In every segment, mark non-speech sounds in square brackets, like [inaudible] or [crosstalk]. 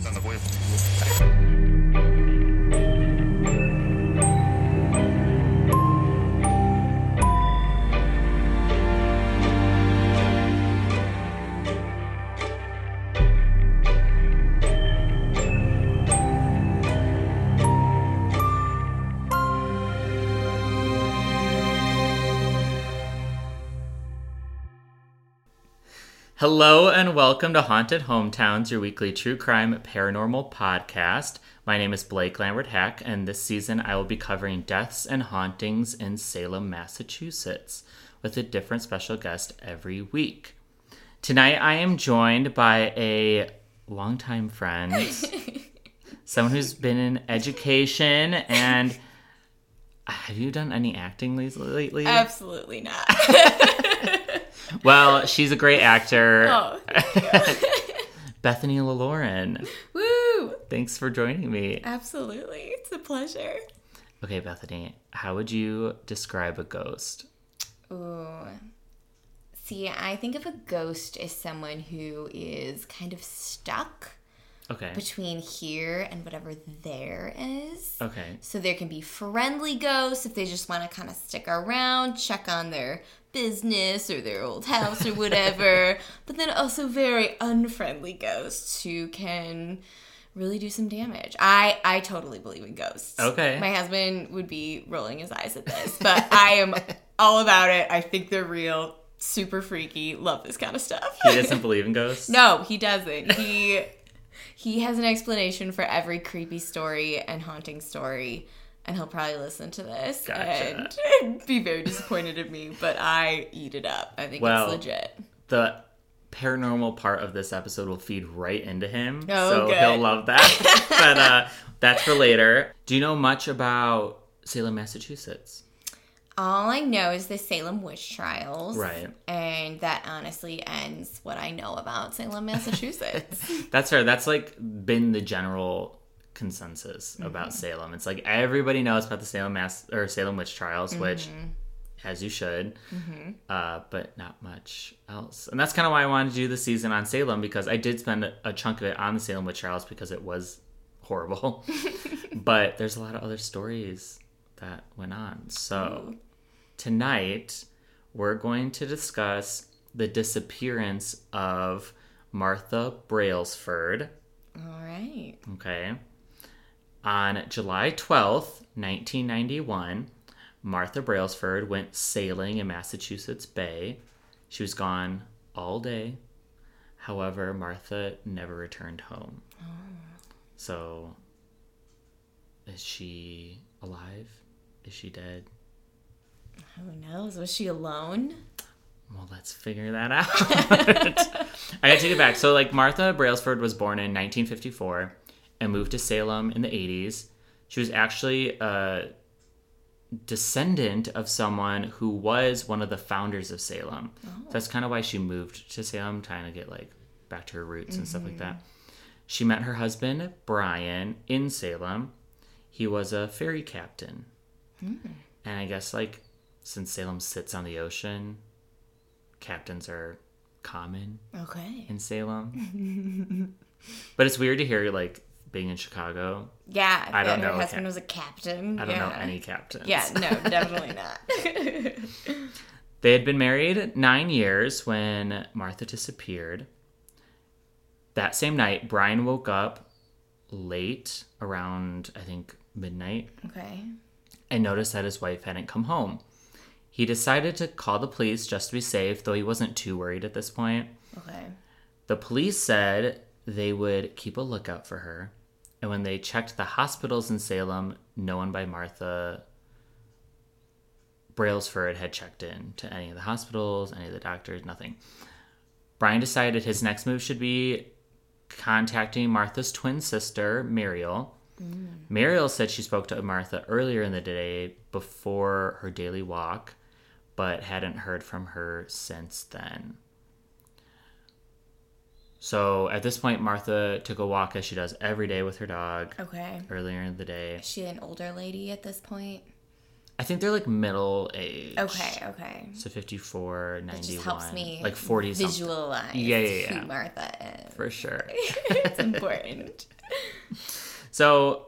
Кто? Hello and welcome to Haunted Hometowns, your weekly true crime paranormal podcast. My name is Blake Lambert Hack, and this season I will be covering deaths and hauntings in Salem, Massachusetts, with a different special guest every week. Tonight I am joined by a longtime friend, [laughs] someone who's been in education and. Have you done any acting lately? Absolutely not. [laughs] Well, she's a great actor. oh, [laughs] Bethany LaLauren. woo! Thanks for joining me. Absolutely. It's a pleasure. Okay, Bethany, how would you describe a ghost? Ooh. See, I think of a ghost as someone who is kind of stuck Okay. between here and whatever there is. Okay. So there can be friendly ghosts if they just want to kind of stick around, check on their business or their old house or whatever. [laughs] but then also very unfriendly ghosts who can really do some damage. I I totally believe in ghosts. Okay. My husband would be rolling his eyes at this, but I am [laughs] all about it. I think they're real, super freaky. Love this kind of stuff. He doesn't believe in ghosts? [laughs] No, he doesn't. He he has an explanation for every creepy story and haunting story, and he'll probably listen to this Gotcha. and [laughs] be very disappointed in me. But I eat it up. I think Well, it's legit. The paranormal part of this episode will feed right into him. Oh, so good. he'll love that. [laughs] but uh, that's for later. Do you know much about Salem, Massachusetts? All I know is the Salem witch trials, Right. And that honestly ends what I know about Salem, Massachusetts. [laughs] That's fair. That's like been the general consensus about mm-hmm. Salem. It's like everybody knows about the Salem mass or Salem witch trials, which, mm-hmm. as you should, mm-hmm. uh, but not much else. And that's kind of why I wanted to do the season on Salem because I did spend a, a chunk of it on the Salem witch trials because it was horrible. [laughs] but there's a lot of other stories that went on. So tonight we're going to discuss the disappearance of Martha Brailsford. All right. Okay. On July 12th, 1991, Martha Brailsford went sailing in Massachusetts Bay. She was gone all day. However, Martha never returned home. Oh. So, is she alive? Is she dead? Who knows? Was she alone? Well, let's figure that out. [laughs] I gotta take it back. So, like, Martha Brailsford was born in 1954 and moved to Salem in the 80s. She was actually a descendant of someone who was one of the founders of Salem. Oh. That's kind of why she moved to Salem, trying to get like back to her roots and stuff like mm-hmm. that. She met her husband Brian in Salem. He was a ferry captain, hmm. and I guess like since Salem sits on the ocean, captains are common Okay. in Salem. [laughs] but it's weird to hear like being in Chicago. Yeah, I don't her know a husband cap- was a captain. I don't know any captains. Yeah, no, [laughs] definitely not. [laughs] They had been married nine years when Martha disappeared. That same night, Brian woke up late, around I think midnight, okay. and noticed that his wife hadn't come home. He decided to call the police just to be safe, though he wasn't too worried at this point. Okay. The police said they would keep a lookout for her, and when they checked the hospitals in Salem, no one by Martha Brailsford had checked in to any of the hospitals, any of the doctors, nothing. Brian decided his next move should be contacting Martha's twin sister, Muriel. Mm. Muriel said she spoke to Martha earlier in the day before her daily walk, but hadn't heard from her since then. So at this point, Martha took a walk as she does every day with her dog Okay. earlier in the day. Is she an older lady at this point? I think they're like middle age. Okay, okay. So 54, 91. It just helps me Like 40 something. visualize Yeah, yeah, yeah. who Martha is. For sure. [laughs] it's important. [laughs] So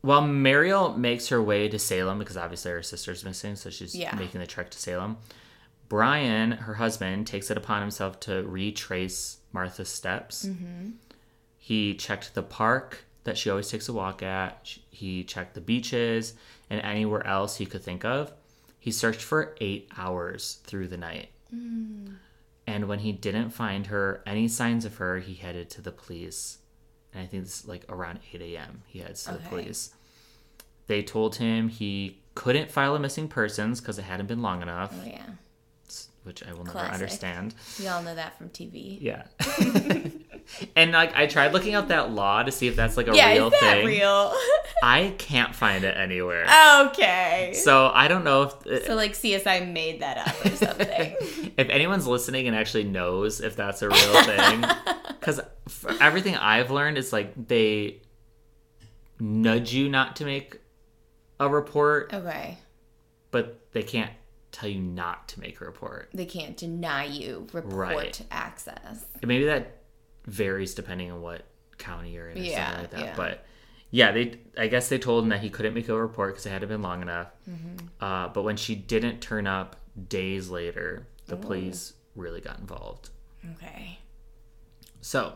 while Mariel makes her way to Salem, because obviously her sister's missing, so she's Yeah. making the trek to Salem, Brian, her husband, takes it upon himself to retrace Martha's steps. Mm-hmm. He checked the park that she always takes a walk at, he checked the beaches, and anywhere else he could think of. He searched for eight hours through the night. Mm. And when he didn't find her, any signs of her, he headed to the police. And I think it's like around 8 a.m. He heads to the police. They told him he couldn't file a missing persons because it hadn't been long enough, Oh yeah, which I will never understand. we all know that from TV. Yeah. [laughs] and like I tried looking up that law to see if that's like a yeah, real is that thing. real? [laughs] I can't find it anywhere. okay. so I don't know if So like CSI made that up or something. [laughs] if anyone's listening and actually knows if that's a real thing because everything i've learned is like they nudge you not to make a report okay. but they can't tell you not to make a report They can't deny you report Right. access. And maybe that varies depending on what county you're in or Yeah, something like that yeah. but yeah they i guess they told him that he couldn't make a report because it hadn't been long enough Mm-hmm. uh, but when she didn't turn up days later the police really got involved Okay. So,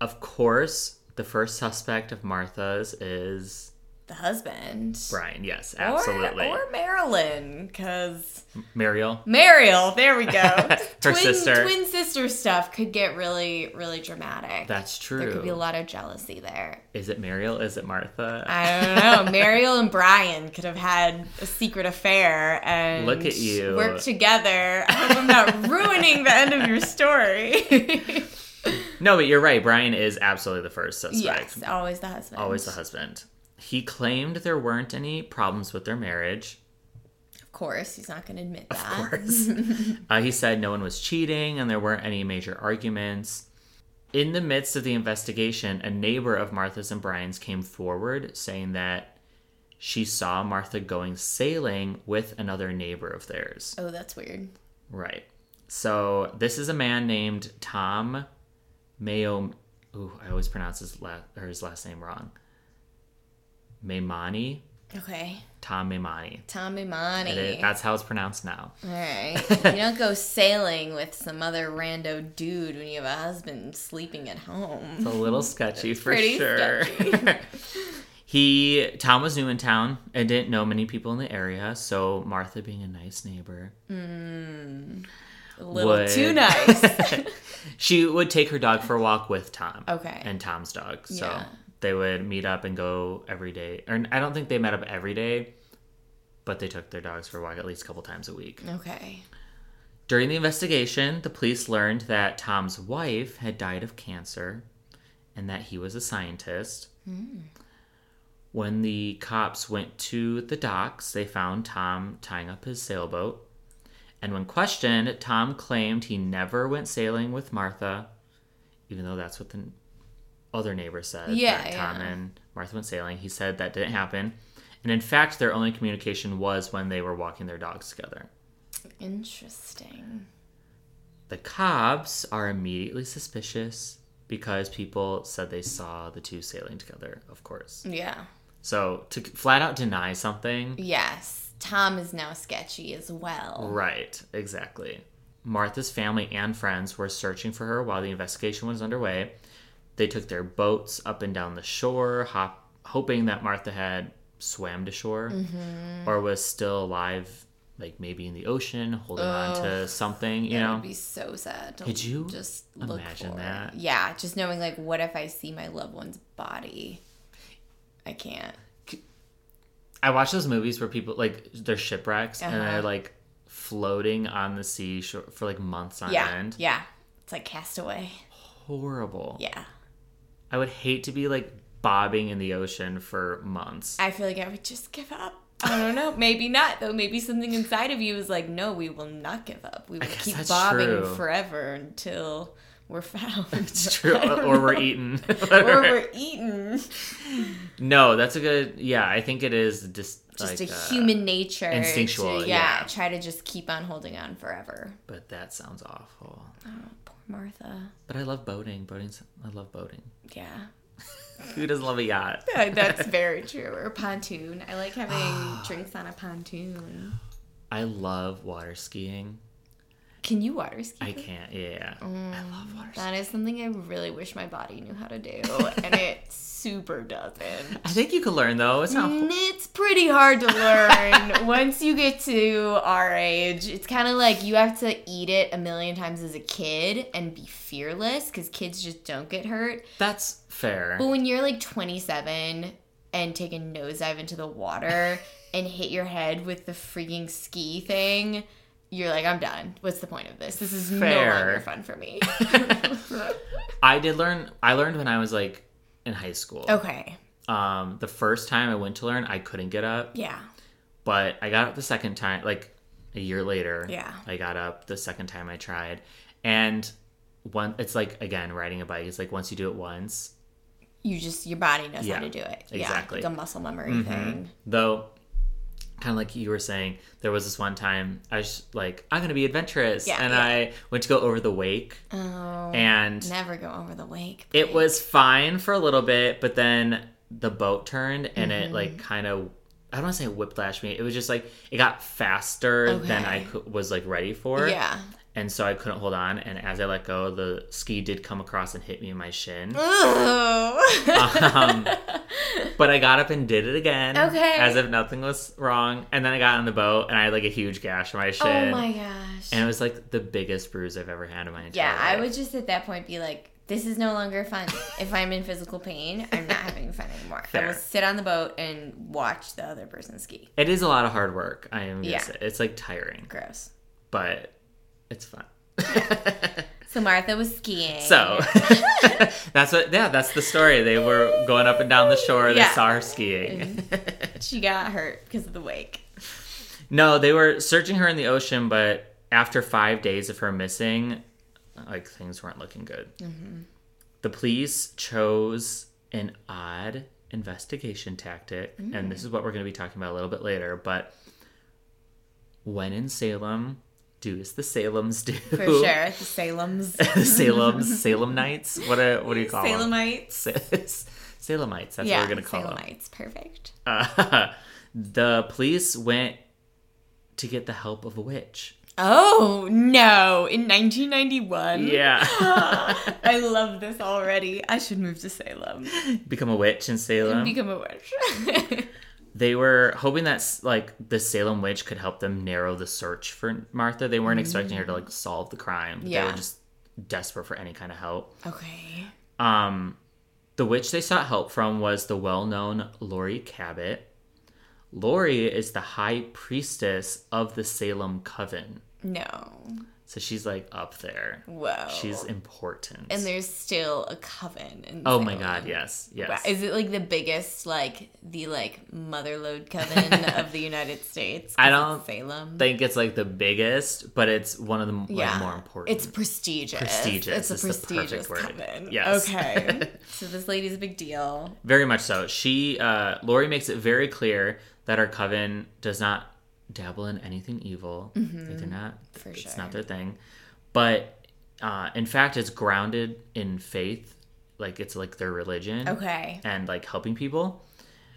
of course, the first suspect of Martha's is The husband. Brian. Yes, Or- absolutely. Or, Marilyn, because Mariel. Mariel, there we go. [laughs] Her twin, sister. Twin sister stuff could get really, really dramatic. That's true. There could be a lot of jealousy there. Is it Mariel? Is it Martha? I don't know. [laughs] Mariel and Brian could have had a secret affair and Look at you. work together. I hope I'm not ruining the end of your story. [laughs] no, but you're right. Brian is absolutely the first suspect. yes, always the husband. Always the husband. He claimed there weren't any problems with their marriage. Of course, he's not going to admit that. Of course. [laughs] uh, he said no one was cheating and there weren't any major arguments. In the midst of the investigation, a neighbor of Martha's and Brian's came forward saying that she saw Martha going sailing with another neighbor of theirs. Oh, that's weird. Right. So this is a man named Tom Mayo. Ooh, I always pronounce his last or his last name wrong. Maimoni. Okay. Tom Maimoni. Tom. It is- That's how it's pronounced now. All right. [laughs] you don't go sailing with some other rando dude when you have a husband sleeping at home. It's a little sketchy for pretty sure. [laughs] he Tom was new in town and didn't know many people in the area, so Martha, being a nice neighbor, mm. A little would- too [laughs] nice. she would take her dog for a walk with Tom. Okay. And Tom's dog. So Yeah. They would meet up and go every day. Or I don't think they met up every day, but they took their dogs for a walk at least a couple times a week. okay. During the investigation, the police learned that Tom's wife had died of cancer and that he was a scientist. Hmm. When the cops went to the docks, they found Tom tying up his sailboat. And when questioned, Tom claimed he never went sailing with Martha, even though that's what the other neighbor said. Yeah, that Tom yeah. and Martha went sailing. He said that didn't happen. And in fact, their only communication was when they were walking their dogs together. Interesting. The cops are immediately suspicious because people said they saw the two sailing together, of course. Yeah. So to flat out deny something, Yes. Tom is now sketchy as well. right, exactly. Martha's family and friends were searching for her while the investigation was underway. They took their boats up and down the shore, hop, hoping that Martha had swam to shore Mm-hmm. or was still alive, like maybe in the ocean, holding on to something, you that know? would be so sad. To Could you just look imagine that? It. Yeah, just knowing like, what if I see my loved one's body? I can't. I watch those movies where people like they're shipwrecks and Uh-huh. they're like floating on the sea for like months on Yeah, end. yeah. It's like Castaway. Horrible. Yeah, I would hate to be like bobbing in the ocean for months. I feel like I would just give up. I don't know. Maybe not though. Maybe something inside of you is like, no, we will not give up. We will keep bobbing true. forever until we're found. [laughs] It's [laughs] true, or we're eaten. [laughs] or we're eaten. no, that's a good. Yeah, I think it is. Just just like, a uh, human nature. to- instinctual, yeah, yeah. Try to just keep on holding on forever. But that sounds awful. Oh, Martha. But I love boating. Boating's I love boating. Yeah. [laughs] Who doesn't love a yacht? [laughs] That's very true. Or pontoon. I like having [sighs] drinks on a pontoon. I love water skiing. Can you water ski? I can't. Yeah, I love water skiing. That is something I really wish my body knew how to do, [laughs] and it super doesn't. I think you could learn though. It's not. Mm, It's pretty hard to learn [laughs] once you get to our age. It's kind of like you have to eat it a million times as a kid and be fearless because kids just don't get hurt. That's fair. But when you're like 27 and take a nosedive into the water [laughs] and hit your head with the freaking ski thing, you're like, I'm done. What's the point of this? This is no longer fun for me. [laughs] I did learn. I learned when I was like in high school. okay. Um, the first time I went to learn, I couldn't get up, Yeah. but I got up the second time, like a year later. Yeah. I got up the second time I tried, and one. It's like again riding a bike. It's like once you do it once, You just, your body knows Yeah, how to do it. exactly. Yeah. Like a muscle memory thing. though. Kind of like you were saying, there was this one time I was like, I'm gonna be adventurous, Yeah, and yeah. I went to go over the wake, Oh. and Never go over the wake. it was fine for a little bit, but then the boat turned and Mm-hmm. it like kind of I don't want to say whiplash me. It was just like it got faster than I was like ready for. Yeah. And so I couldn't hold on. And as I let go, the ski did come across and hit me in my shin. [laughs] Um, but I got up and did it again. Okay. As if nothing was wrong. And then I got on the boat and I had like a huge gash on my shin. oh my gosh. And it was like the biggest bruise I've ever had in my entire life. Yeah, I would just at that point be like, this is no longer fun. if I'm in physical pain, I'm not having fun anymore. I will sit on the boat and watch the other person ski. It is a lot of hard work. I am. Yeah. It's like tiring, Gross. but it's fun. [laughs] So Martha was skiing. So [laughs] that's what. Yeah, that's the story. They were going up and down the shore. They Yeah. saw her skiing. [laughs] she got hurt because of the wake. no, they were searching her in the ocean, but after five days of her missing, like things weren't looking good. Mm-hmm. The police chose an odd investigation tactic, and this mm. is what we're going to be talking about a little bit later. But when in Salem, do as the Salems do. For [laughs] sure. The Salem's. [laughs] the Salem Salem Knights. What a, what do you call Salemites. them? Salemites. [laughs] Salemites. That's yeah, what we're gonna call them. Salemites. Perfect. Uh, the police went to get the help of a witch. Oh, no. In 1991. Yeah, I love this already. I should move to Salem. become a witch in Salem. Become a witch. They were hoping that like the Salem witch could help them narrow the search for Martha. They weren't expecting her to like solve the crime. Yeah. They were just desperate for any kind of help. okay. Um, the witch they sought help from was the well-known Laurie Cabot. Laurie is the high priestess of the Salem Coven, No. So she's like up there. Whoa. She's important. and there's still a coven in oh my god, yes, yes. Wow. Is it like the biggest, like the like motherlode coven [laughs] of the United States? I don't Salem. think it's like the biggest, but it's one of the like, yeah, more important. It's prestigious. Prestigious It's a prestigious word. coven. Yes. Okay. [laughs] so this lady's a big deal. Very much so. She, uh, Laurie makes it very clear that our coven does not dabble in anything evil. Like, They're not. Mm-hmm. For it's sure. not their thing. But uh, in fact, it's grounded in faith. Like it's like their religion. Okay. And like helping people.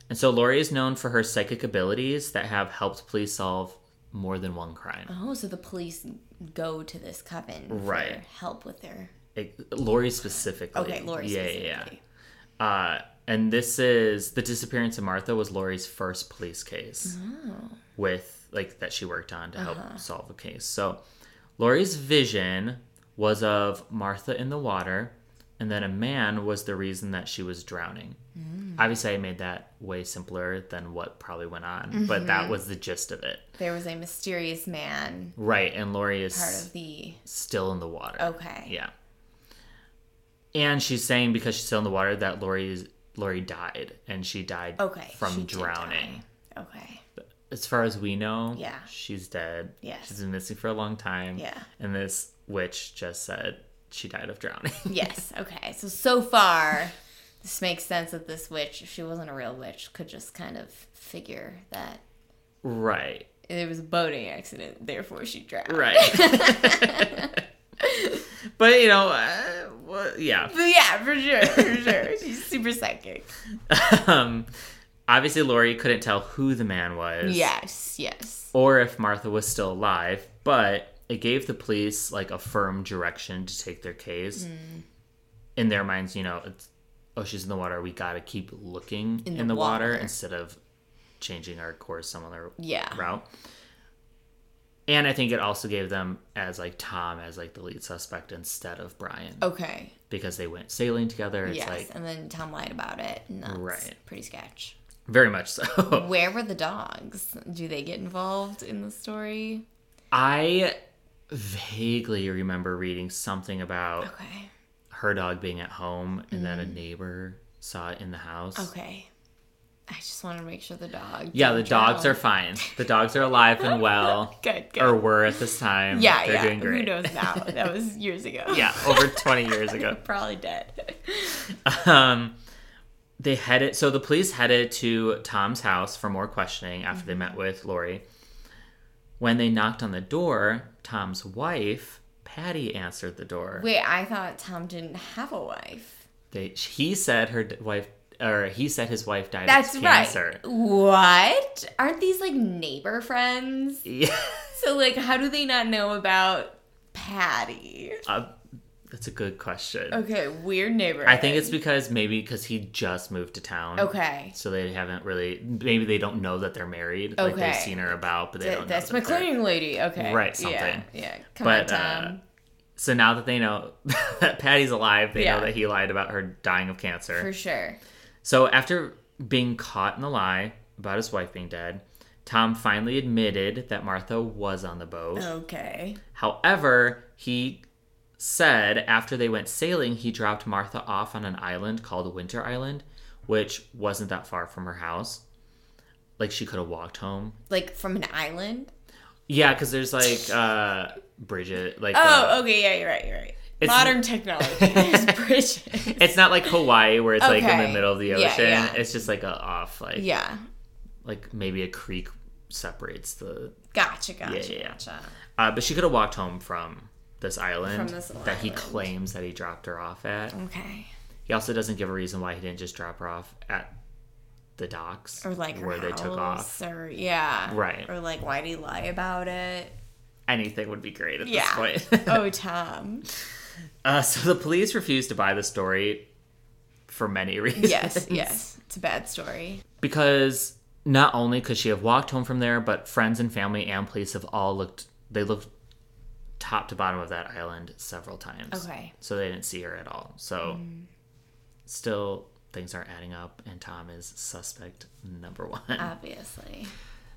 And so Laurie is known for her psychic abilities that have helped police solve more than one crime. Oh, so the police go to this coven Right. help with their. It, Laurie specifically. Okay, Laurie Yeah, specifically. yeah, yeah. Uh, and this is the disappearance of Martha was Laurie's first police case Oh. with like that she worked on to help Uh-huh. solve a case. So Laurie's vision was of Martha in the water, and then a man was the reason that she was drowning. Mm. Obviously, I made that way simpler than what probably went on, but Mm-hmm. that was the gist of it. There was a mysterious man Right, and Laurie is part of the. still in the water. Okay. Yeah. And she's saying because she's still in the water that Laurie's Laurie died and she died Okay. from she drowning. Okay. As far as we know, Yeah. she's dead. Yeah, She's been missing for a long time. Yeah. And this witch just said she died of drowning. [laughs] Yes. Okay. So so far, this makes sense that this witch, if she wasn't a real witch, could just kind of figure that Right. It was a boating accident, therefore she drowned. Right. [laughs] but you know, uh, well, yeah. But yeah, for sure, for sure. She's super psychic. [laughs] Um, obviously, Laurie couldn't tell who the man was. Yes, yes. Or if Martha was still alive, but it gave the police like a firm direction to take their case. Mm. In their minds, you know, it's oh she's in the water. We gotta keep looking in, In the, the water. water. instead of changing our course some other Yeah. route. And I think it also gave them as like Tom as like the lead suspect instead of Brian Okay. because they went sailing together. It's yes, like and then Tom lied about it. And that's Right. pretty sketch. Very much so. [laughs] Where were the dogs? Do they get involved in the story? I vaguely remember reading something about Okay. her dog being at home and then a neighbor saw it in the house. Mm. Okay. I just want to make sure the dog. Yeah, the didn't dogs are fine. The dogs are alive and well, [laughs] good. Good. or were at this time. yeah, They're yeah. doing great. Who knows now? That was [laughs] years ago. Yeah, over 20 years ago. Probably dead. Um, they headed, so the police headed to Tom's house for more questioning after they met with Laurie. When they knocked on the door, Tom's wife, Patty, answered the door. Wait, I thought Tom didn't have a wife. They, he said her wife, or he said his wife died That's of right. cancer. What? Aren't these like neighbor friends? [laughs] Yeah. So like, how do they not know about Patty? Uh, that's a good question. Okay, weird neighbor. I think it's because maybe because he just moved to town. okay. So they haven't really, maybe they don't know that they're married. Like they've seen her about, but they Th- don't that's know. my that cleaning lady. Okay. Right, something. Yeah. Come But, on, uh, So now that they know [laughs] that Patty's alive, they Yeah. know that he lied about her dying of cancer. For sure. So after being caught in the lie about his wife being dead, Tom finally admitted that Martha was on the boat. Okay. However, he said after they went sailing, he dropped Martha off on an island called Winter Island, which wasn't that far from her house. Like she could have walked home. Like from an island. Yeah, because there's like uh Bridget, like Oh, uh, okay. Yeah, you're right. You're right. Modern technology. [laughs] There's bridges. it's not like Hawaii where it's like in the middle of the Yeah, ocean. yeah. It's just like a off like yeah. like maybe a creek separates the Gotcha. Gotcha. yeah, yeah. Gotcha. uh, but she could have walked home from this island this that he claims that he dropped her off at. Okay. He also doesn't give a reason why he didn't just drop her off at the docks Or like where they took off. Or yeah. Right. Or like, why did he lie about it? Anything would be great at Yeah. this point. [laughs] oh, [laughs] Tom. uh, so the police refused to buy the story for many [laughs] reasons. Yes. yes. It's a bad story. because not only could she have walked home from there, but friends and family and police have all looked. They looked top to bottom of that island several times. Okay. So they didn't see her at all. So hmm. still, things aren't adding up, and Tom is suspect number one. [laughs] Obviously.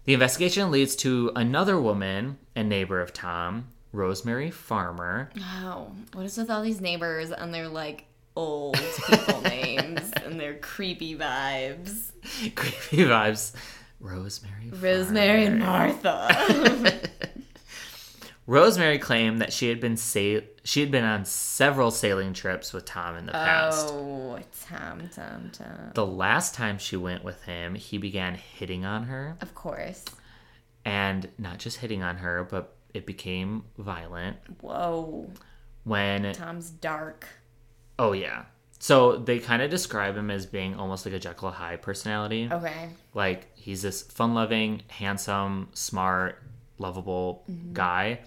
The investigation leads to another woman and neighbor of Tom, Rosemary Farmer. Oh, what is with all these neighbors and their like old people [laughs] names and their creepy vibes? [laughs] Creepy vibes. Rosemary. Rosemary and Martha. Rosemary claimed that she had been sa- she had been on several sailing trips with Tom in the past. oh, Tom, Tom, Tom. The last time she went with him, he began hitting on her, Of course. and not just hitting on her, but it became violent Whoa. when Tom's dark. oh yeah. So they kind of describe him as being almost like a Jekyll Hyde personality. Okay. Like he's this fun-loving, handsome, smart, lovable guy,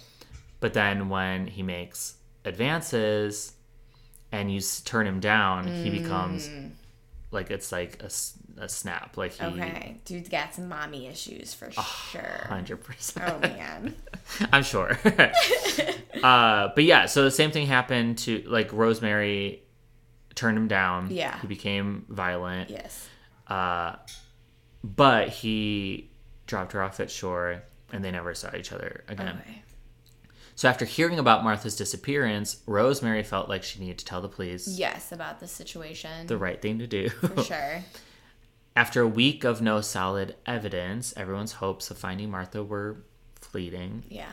but then when he makes advances and you s- turn him down, he becomes like it's like a, a snap. Like he Okay. Dude's got some mommy issues for sure. hundred percent. Oh man. [laughs] I'm sure. [laughs] uh, but yeah, so the same thing happened to like Rosemary turned him down. Yeah. He became violent. Yes. Uh, but he dropped her off at shore and they never saw each other again. Okay. So after hearing about Martha's disappearance, Rosemary felt like she needed to tell the police Yes, about the situation. the right thing to do. for [laughs] sure. After a week of no solid evidence, everyone's hopes of finding Martha were fleeting. Yeah.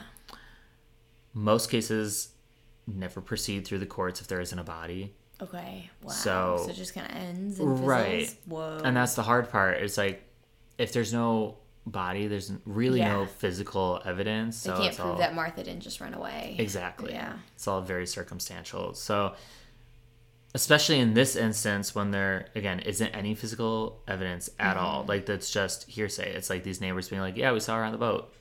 Most cases never proceed through the courts if there isn't a body. Okay. Wow. So- So, it just kind of ends and fizzles. Right. Whoa. And that's the hard part. It's like if there's no body. There's really no physical evidence. They can't prove all, that Martha didn't just run away. Exactly. Yeah. It's all very circumstantial. So, especially in this instance, when there, again, isn't any physical evidence at all, Mm-hmm. like that's just hearsay. It's like these neighbors being like, yeah, we saw her on the boat.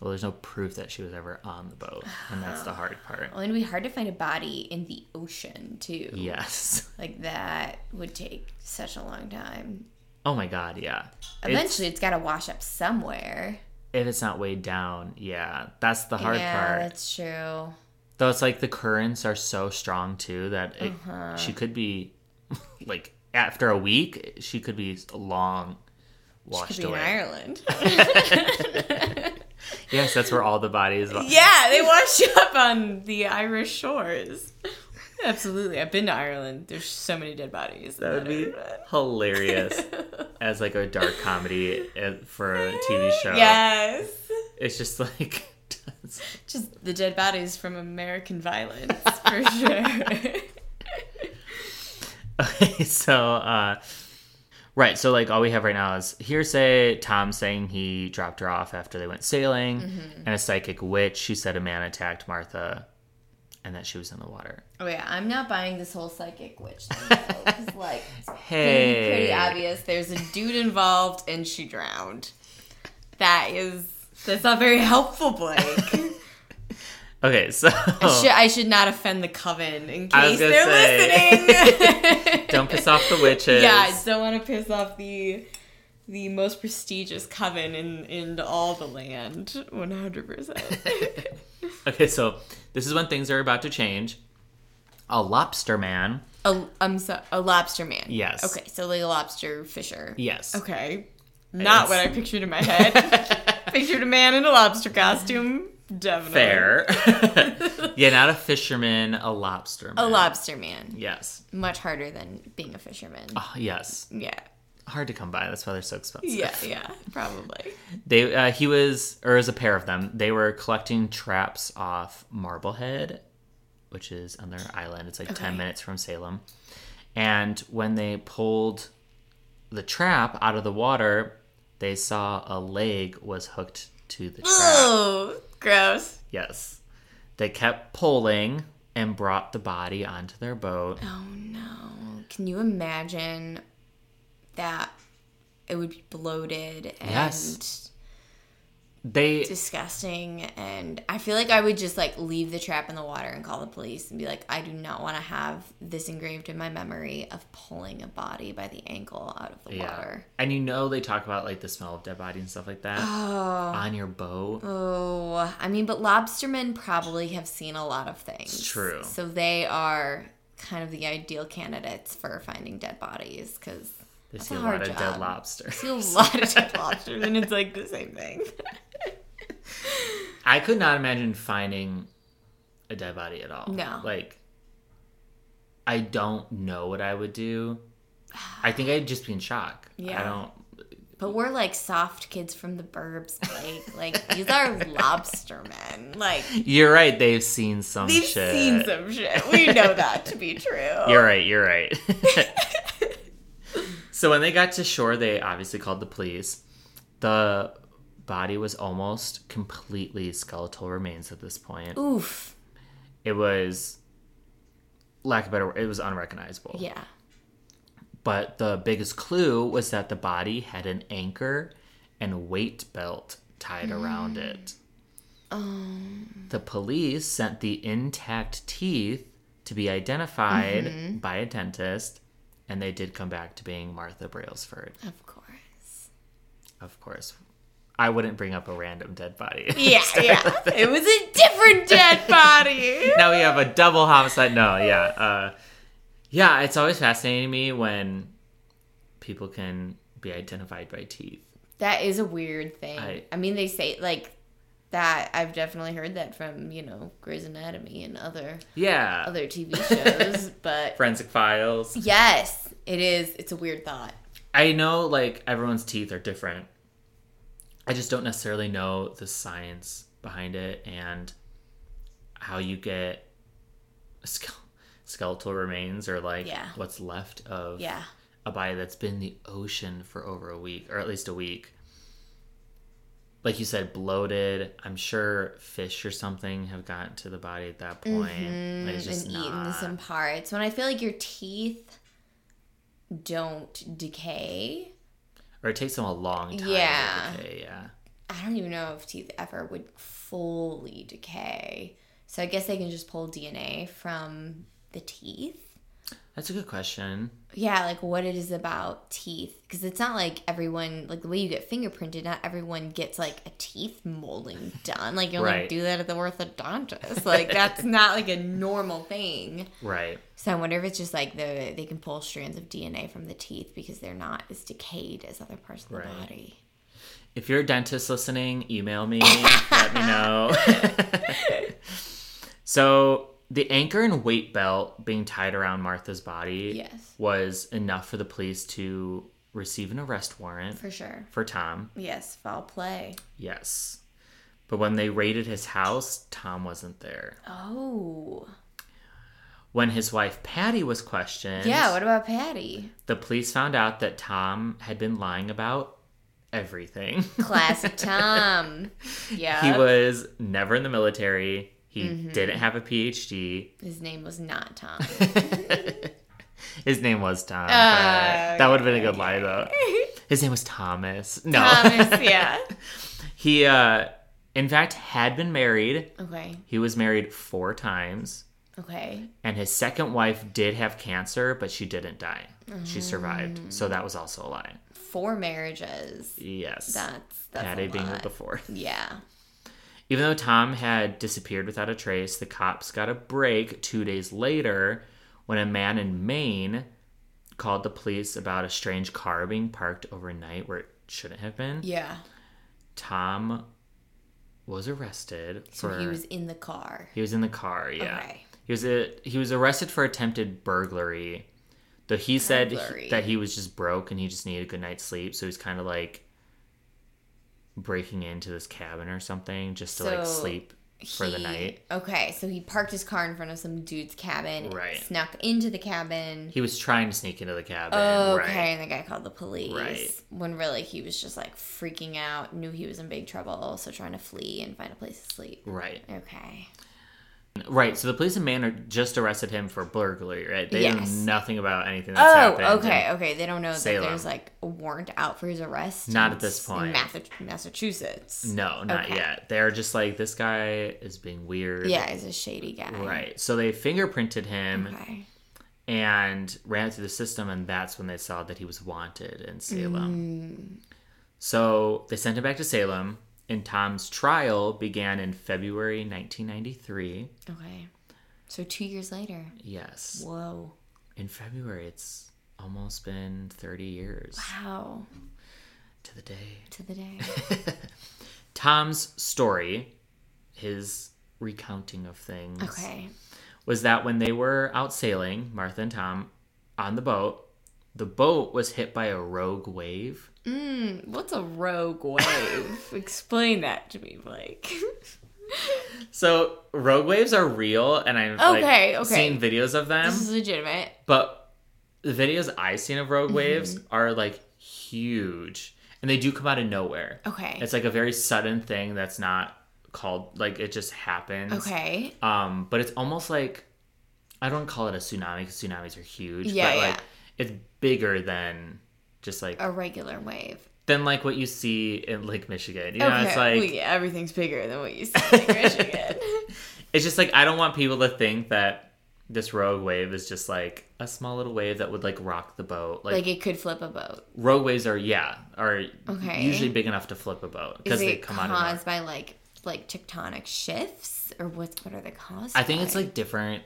Well, there's no proof that she was ever on the boat. And that's the [sighs] hard part. Well, it'd be hard to find a body in the ocean too. Yes. [laughs] Like that would take such a long time. Oh my God, yeah. It's- Eventually, it's got to wash up somewhere. if it's not weighed down, yeah, that's the hard yeah, part. that's true. Though it's like the currents are so strong too that it, Uh-huh. she could be [laughs] like after a week she could be long washed Could be in. Ireland. [laughs] Yes, that's where all the bodies. yeah, they wash up on the Irish shores. Absolutely, I've been to Ireland. There's so many dead bodies. That would be hilarious [laughs] as like a dark comedy uh, for a TV show. Yes. it's just like [laughs] Just the dead bodies from American violence, for [laughs] sure. okay. So, uh, right. So like all we have right now is hearsay. Tom saying he dropped her off after they went sailing, Mm-hmm. and a psychic witch. She said a man attacked Martha, and that she was in the water. oh yeah, I'm not buying this whole psychic witch thing. though, [laughs] like, it's gonna be Hey, pretty obvious. There's a dude involved, and she drowned. That is. That's not very helpful, Blake. [laughs] Okay, so Should, I should not offend the coven in I case they're say. listening. [laughs] don't piss off the witches. Yeah, I don't want to piss off the the most prestigious coven in in all the land. One hundred percent. Okay, so this is when things are about to change. A lobster man. A I'm so a lobster man. Yes. Okay, so like a lobster fisher. Yes. Okay. Not what I pictured in my head. [laughs] pictured a man in a lobster costume. Definitely. Fair. [laughs] yeah, not a fisherman, a lobster man. A lobster man. Yes. Much harder than being a fisherman. Oh, yes. Yeah. Hard to come by. That's why they're so expensive. Yeah, [laughs] yeah, probably. They uh, he was or as a pair of them, they were collecting traps off Marblehead, which is on their island. It's like ten minutes from Salem. And when they pulled the trap out of the water, they saw a leg was hooked to the trap. Oh, gross. Yes. They kept pulling and brought the body onto their boat. Oh no. Can you imagine that it would be bloated and Yes. They disgusting and I feel like I would just like leave the trap in the water and call the police and be like I do not want to have this engraved in my memory of pulling a body by the ankle out of the yeah. water. And you know they talk about like the smell of dead body and stuff like that Oh. on your boat. Oh, I mean, but lobstermen probably have seen a lot of things. It's true. So they are kind of the ideal candidates for finding dead bodies because They That's see a a lot of dead lobsters. see a lot of dead [laughs] lobsters, and it's like the same thing. I could not imagine finding a dead body at all. No. Like, I don't know what I would do. I think I'd just be in shock. Yeah. I don't. But we're like soft kids from the burbs, Blake. Like these are lobstermen. Like You're right. They've seen some they've shit. seen some shit. We know that to be true. You're right. You're right. [laughs] so when they got to shore, they obviously called the police. The body was almost completely skeletal remains at this point. Oof. It was, lack of a better word, it was unrecognizable. Yeah. But the biggest clue was that the body had an anchor and weight belt tied mm. around it. Oh. The police sent the intact teeth to be identified mm-hmm. by a dentist, and they did come back to being Martha Brailsford. Of course. Of course. I wouldn't bring up a random dead body. [laughs] Yeah, yeah. It was a different dead [laughs] body. now we have a double homicide. No, yeah. Uh, yeah, it's always fascinating to me when people can be identified by teeth. That is a weird thing. I- I, mean, they say like that. I've definitely heard that from you know Grey's Anatomy and other Yeah. other TV shows. [laughs] but Forensic files. yes, it is. It's a weird thought. I know like everyone's teeth are different. I just don't necessarily know the science behind it and how you get ske- skeletal remains or like Yeah. what's left of Yeah. a body that's been in the ocean for over a week or at least a week. Like you said, bloated. I'm sure fish or something have gotten to the body at that point. Like, it's just Mm-hmm. and eaten some parts. When I feel like your teeth don't decay, or it takes them a long time. Yeah. To decay, yeah. I don't even know if teeth ever would fully decay. So I guess they can just pull DNA from the teeth. That's a good question. Yeah, like what it is about teeth. Because it's not like everyone, like the way you get fingerprinted, not everyone gets like a teeth molding done. Like you only Right. do that at the orthodontist. [laughs] Like that's not like a normal thing. Right. So I wonder if it's just like the they can pull strands of DNA from the teeth because they're not as decayed as other parts of the Right. body. If you're a dentist listening, email me. [laughs] let me know. [laughs] so the anchor and weight belt being tied around Martha's body Yes. was enough for the police to receive an arrest warrant For sure. for Tom. Yes, foul play. Yes. But when they raided his house, Tom wasn't there. Oh. When his wife Patty was questioned, Yeah, what about Patty? the police found out that Tom had been lying about everything. Classic [laughs] Tom. Yeah. he was never in the military. He Mm-hmm. didn't have a PhD. His name was not Tom. [laughs] His name was Tom. Oh, but that would have been a good lie, though. [laughs] His name was Thomas. No. Thomas, yeah. [laughs] he, uh, in fact, had been married. Okay. He was married four times. Okay. And his second wife did have cancer, but she didn't die. She survived. Mm. So that was also a lie. Four marriages. Yes. That's that's Patty a being lot. the fourth. Yeah. Even though Tom had disappeared without a trace, the cops got a break two days later when a man in Maine called the police about a strange car being parked overnight where it shouldn't have been. Yeah. Tom was arrested So for he was in the car. he was in the car, yeah. Okay. He was a, he was arrested for attempted burglary. Though he said he- that he was just broke and he just needed a good night's sleep, so he's kind of like breaking into this cabin or something just to like So sleep for the night. Okay, so he parked his car in front of some dude's cabin. Right. Snuck into the cabin. He was trying to sneak into the cabin. Okay, Right. and the guy called the police. Right. When really he was just like freaking out, knew he was in big trouble, so trying to flee and find a place to sleep. Right. Okay. Right. So the police in Maine are just arrested him for burglary, right? They Yes. know nothing about anything that's Oh, happened. okay, okay. They don't know Salem. that there's like a warrant out for his arrest. Not at this point. Massachusetts. No, not Okay. yet. They're just like this guy is being weird. Yeah, he's a shady guy. Right. So they fingerprinted him Okay. and ran it through the system, and that's when they saw that he was wanted in Salem. Mm. So they sent him back to Salem, and Tom's trial began in February 1993. Okay. So two years later. Yes. Whoa. In February, it's almost been 30 years Wow. to the day. To the day. [laughs] Tom's story, his recounting of things, Okay. was that when they were out sailing, Martha and Tom, on the boat, the boat was hit by a rogue wave. Mm, what's a rogue wave? [laughs] Explain that to me, Blake. [laughs] So rogue waves are real, and I've Okay, like, okay. seen videos of them. this is legitimate. But the videos I've seen of rogue Mm-hmm. waves are like huge, and they do come out of nowhere. Okay. It's like a very sudden thing that's not called like it just happens. Okay. Um, but it's almost like I don't call it a tsunami because tsunamis are huge. Yeah, but yeah. like it's bigger than just like A regular wave. than like what you see in Lake Michigan. You know, it's like well, yeah, everything's bigger than what you [laughs] see in Michigan. [laughs] it's just like I don't want people to think that this rogue wave is just like a small little wave that would like rock the boat. Like, like it could flip a boat. rogue waves are yeah are Okay. usually big enough to flip a boat because they it come out caused by like like tectonic shifts or what? What are the caused? I think it's like different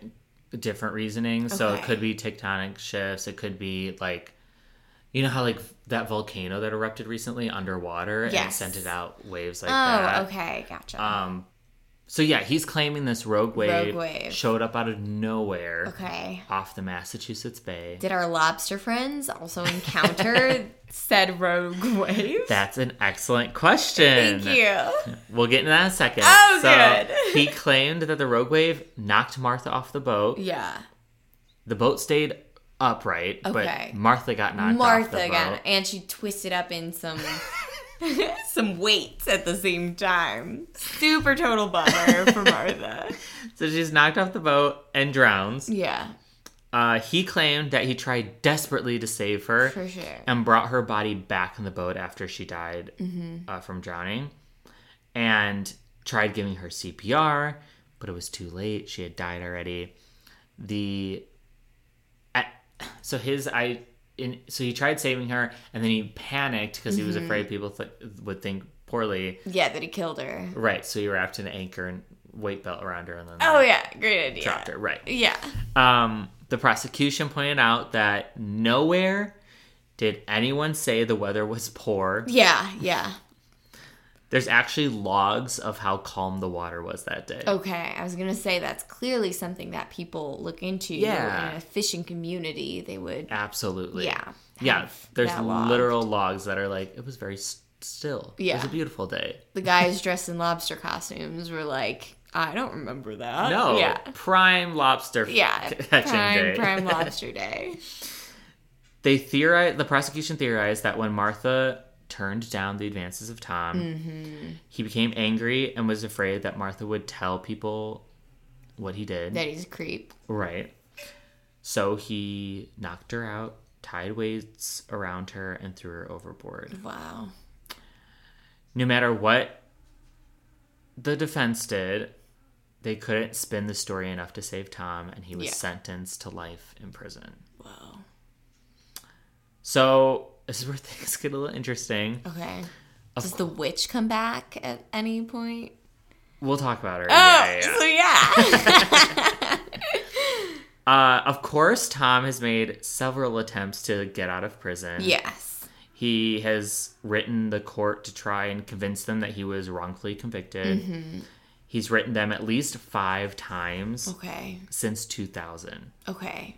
different reasoning. So it could be tectonic shifts. It could be like you know how like that volcano that erupted recently underwater and sent it out waves like that. Oh, that. okay, gotcha. Um so yeah, he's claiming this rogue wave, wave. showed up out of nowhere okay. off the Massachusetts Bay. Did our lobster friends also encounter [laughs] said rogue wave? That's an excellent question. Thank you. We'll get into that in a second. Oh, so good. [laughs] he claimed that the rogue wave knocked Martha off the boat. Yeah. The boat stayed upright, Okay. but Martha got knocked off the Martha boat. and she twisted up in some [laughs] [laughs] some weights at the same time. Super total bummer for Martha. So she's knocked off the boat and drowns. Yeah, Uh, he claimed that he tried desperately to save her for sure. and brought her body back in the boat after she died Mm-hmm. uh, from drowning and tried giving her CPR, but it was too late. She had died already. The at, so his I in so he tried saving her and then he panicked because he was Mm-hmm. afraid people th- would think poorly. Yeah, that he killed her. Right, so he wrapped an anchor and weight belt around her and then Oh yeah, great idea. dropped her. Right. Yeah. Um, the prosecution pointed out that nowhere did anyone say the weather was poor. Yeah, yeah. There's actually logs of how calm the water was that day. Okay, I was gonna say that's clearly something that people look into. Yeah. In a fishing community, they would. Absolutely. Yeah. Yeah. There's logged. literal logs that are like, it was very still. Yeah. It was a beautiful day. The guys [laughs] dressed in lobster costumes were like, I don't remember that. No. Yeah. Prime lobster Yeah. [laughs] catching Prime, day. prime [laughs] lobster day. they theorized, the prosecution theorized that when Martha turned down the advances of Tom, Mm-hmm. he became angry and was afraid that Martha would tell people what he did. That he's a creep. Right. So he knocked her out, tied weights around her, and threw her overboard. Wow. No matter what the defense did, they couldn't spin the story enough to save Tom, and he was Yeah. sentenced to life in prison. Wow. So this is where [laughs] things get a little interesting. Okay. Of Does the witch come back at any point? We'll talk about her. Oh, Yeah, yeah, yeah. so yeah. [laughs] Uh, of course, Tom has made several attempts to get out of prison. yes. He has written the court to try and convince them that he was wrongfully convicted. Mm-hmm. He's written them at least five times Okay. since 2000. Okay.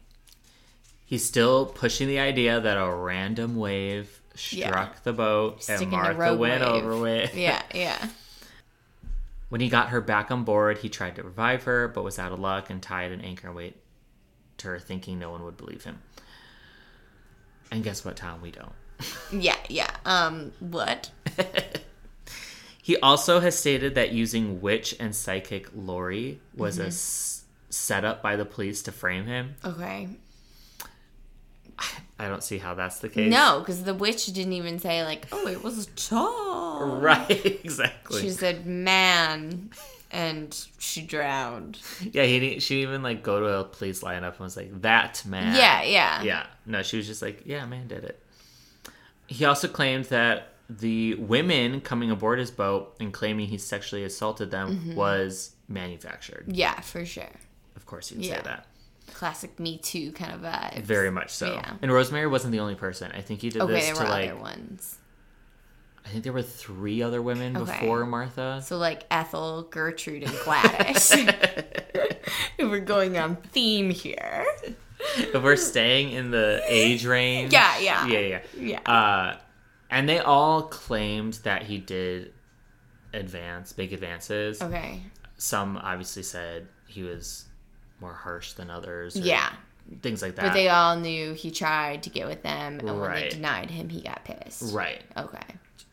He's still pushing the idea that a random wave Yeah. struck the boat Sticking and Martha went wave. over it. Yeah, [laughs] yeah. When he got her back on board, he tried to revive her, but was out of luck and tied an anchor weight to her, thinking no one would believe him. And guess what, Tom? We don't. [laughs] Yeah, yeah. Um, what? [laughs] He also has stated that using witch and psychic Laurie was Mm-hmm. a s- setup by the police to frame him. Okay. [sighs] I don't see how that's the case. No, because the witch didn't even say like, "Oh, it was tall." [laughs] Right, exactly. She said, "Man," and she drowned. Yeah, he didn't, she didn't even like go to a police lineup and was like, "That man." Yeah, yeah, Yeah. No, she was just like, "Yeah, man did it." He also claimed that the women coming aboard his boat and claiming he sexually assaulted them Mm-hmm. was manufactured. Yeah, for sure. Of course, you'd Yeah. say that. Classic Me Too kind of vibe. Very much so. Yeah. And Rosemary wasn't the only person. I think he did Okay, this there to were like other ones. I think there were three other women Okay. before Martha. So like Ethel, Gertrude, and Gladys. if [laughs] We're going on theme here. if we're staying in the age range. Yeah, yeah. Yeah, yeah. Yeah. Uh, and they all claimed that he did advance, big advances. okay. Some obviously said he was more harsh than others. Yeah. Things like that. But they all knew he tried to get with them, and when they denied him, he got pissed. right. Okay.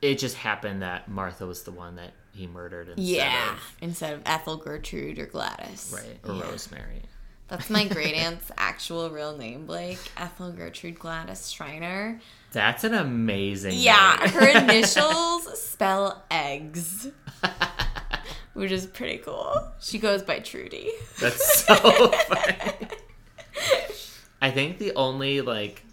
It just happened that Martha was the one that he murdered instead Yeah. of Instead of Ethel, Gertrude, or Gladys. right or Yeah. Rosemary. That's my [laughs] great aunt's actual real name, Blake. Ethel Gertrude Gladys Schreiner. That's an amazing. Yeah, her [laughs] initials spell eggs. [laughs] Which is pretty cool. She goes by Trudy. That's so [laughs] funny. I think the only like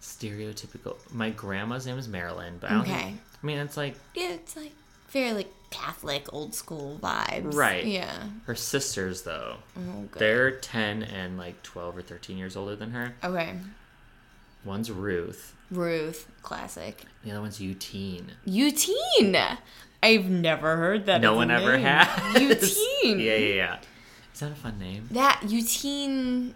stereotypical. My grandma's name is Marilyn, but I don't Okay. think. I mean, it's like Yeah, it's like very like Catholic old school vibes. Right. Yeah. her sisters though. Oh. They're ten and like twelve or thirteen years older than her. Okay. One's Ruth. Ruth, classic. The other one's Eugene. Eugene. I've never heard that. No one ever name. has. Eugene. [laughs] yeah, yeah, yeah. Is that a fun name? That Eugene.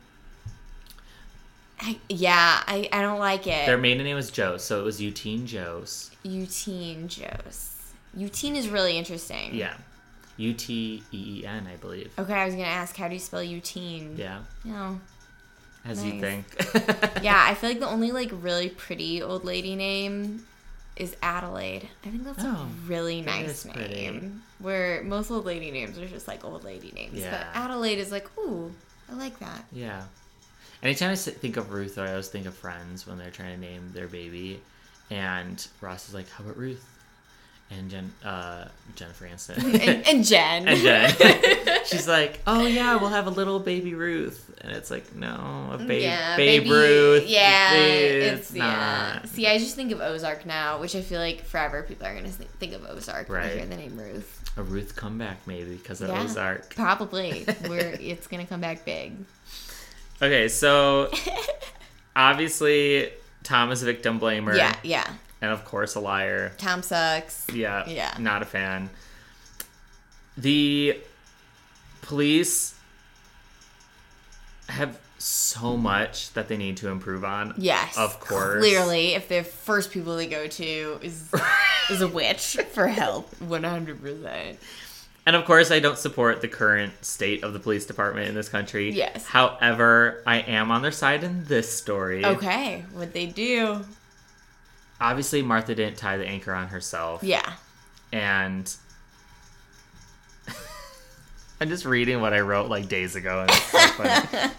I, yeah, I, I don't like it. Their maiden name was Joe, so it was Eugene Jose. Eugene Jose. Eugene is really interesting. Yeah. U T E E N, I believe. Okay, I was gonna ask, how do you spell Eugene? Yeah. No. As you think. [laughs] Yeah, I feel like the only like really pretty old lady name is Adelaide. I think that's Oh, a really nice is pretty. name. Where most old lady names are just like old lady names. Yeah. But Adelaide is like, ooh, I like that. Yeah. Anytime I think of Ruth, I always think of Friends when they're trying to name their baby, and Ross is like, "How about Ruth?" And Jen, uh, Jennifer Aniston, [laughs] And, and Jen. and Jen, [laughs] she's like, "Oh yeah, we'll have a little baby Ruth," and it's like, "No, a babe, yeah, babe baby- Ruth, Yeah, it's, it's, yeah. not." See, I just think of Ozark now, which I feel like forever people are gonna think think of Ozark when Right. they hear the name Ruth. A Ruth comeback maybe because of Yeah. Ozark. Probably, [laughs] where it's gonna come back big. Okay, so obviously Tom is a victim blamer, Yeah, yeah. And of course a liar. Tom sucks. Yeah. Yeah. Not a fan. The police have so much that they need to improve on. Yes, Of course. Clearly, if the first people they go to is is a witch for help, one hundred percent. And of course, I don't support the current state of the police department in this country. Yes. However, I am on their side in this story. Okay, what they do? Obviously, Martha didn't tie the anchor on herself. Yeah. And [laughs] I'm just reading what I wrote like days ago. And it's so [laughs] uh,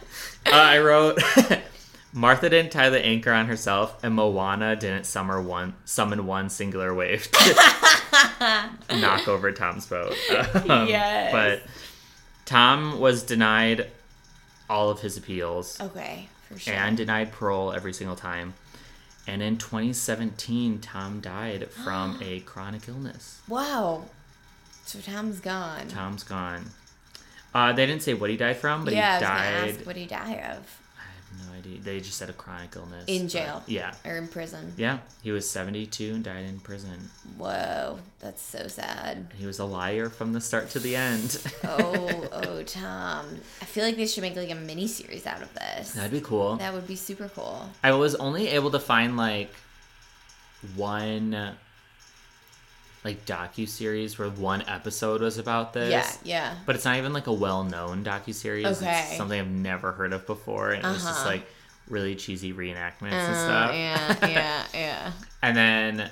I wrote [laughs] Martha didn't tie the anchor on herself, and Moana didn't summer one, summon one singular wave to knock over Tom's boat. Um, Yes. But Tom was denied all of his appeals Okay, for sure. and denied parole every single time. And in 2017, Tom died from [gasps] a chronic illness. wow. So Tom's gone. Tom's gone. Uh, they didn't say what he died from, but yeah, he I was died. gonna ask what he die of no idea. They just said a chronic illness. in jail Yeah. or in prison. Yeah. He was 72 and died in prison. Whoa, that's so sad. He was a liar from the start to the end. [laughs] Oh, oh, Tom. I feel like they should make like a mini series out of this. That'd be cool. That would be super cool. I was only able to find like one like docu series where one episode was about this. Yeah, yeah. But it's not even like a well-known docu series. Okay. It's something I've never heard of before, and it was just Uh-huh. like really cheesy reenactments and Uh, stuff. yeah, [laughs] yeah, yeah. And then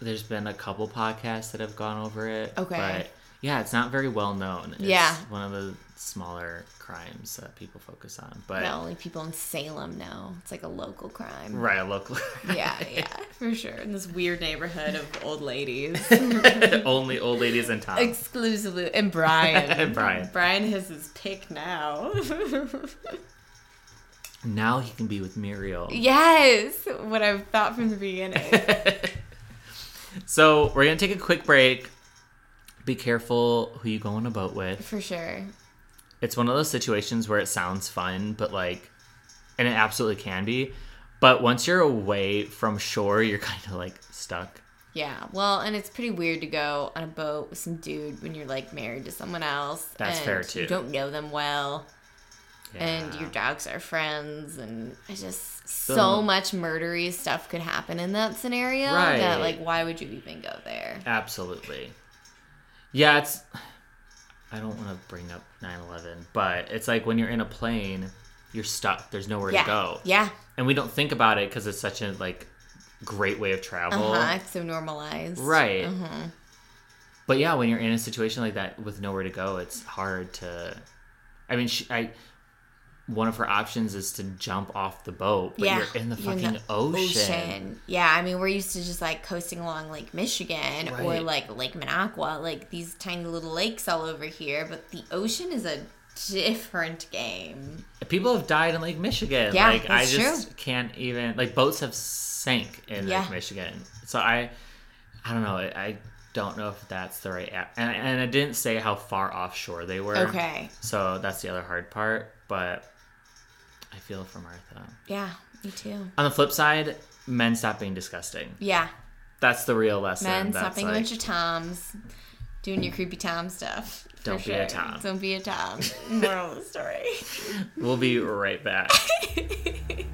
there's been a couple podcasts that have gone over it. Okay. But yeah, it's not very well known. It's Yeah. one of the smaller crimes that people focus on. But Not only people in Salem know. It's like a local crime. right, a local. [laughs] Yeah, yeah, for sure. In this weird neighborhood of old ladies. [laughs] [laughs] Only old ladies in town. Exclusively. And Brian. And Brian. Brian has his pick now. now he can be with Muriel. yes! What I've thought from the beginning. So we're gonna take a quick break. Be careful who you go on a boat with. For sure. It's one of those situations where it sounds fun, but like, and it absolutely can be. But once you're away from shore, you're [laughs] kind of like stuck. Yeah, well, and it's pretty weird to go on a boat with some dude when you're like married to someone else. That's and fair, too. You don't know them well, and your dogs are friends, and it's just so, So- much murdery stuff could happen in that scenario Right. that like why would you even go there? Absolutely. Yeah, it's. I don't want to bring up 9 11, but it's like when you're in a plane, you're stuck. There's nowhere yeah, to go. yeah, And we don't think about it because it's such a like great way of travel. uh huh. It's so normalized, Right. Mhm. But yeah, when you're in a situation like that with nowhere to go, it's hard to. I mean, she, I. One of her options is to jump off the boat, but yeah, you're in the fucking the ocean. Yeah, I mean, we're used to just like coasting along Lake Michigan or like Lake Minocqua, like these tiny little lakes all over here. But the ocean is a different game. People have died in Lake Michigan. Yeah, like I just can't even like boats have sank in Yeah. Lake Michigan. So I, I don't know. I, I don't know if that's the right app. And and I didn't say how far offshore they were. Okay. So that's the other hard part. But I feel for Martha. Yeah, me too. On the flip side, men stop being disgusting. Yeah, That's the real lesson. men, That's stop being a bunch of toms, doing your creepy tom stuff. Don't be a tom. Don't be a tom. Moral of the story. [laughs] We'll be right back. [laughs]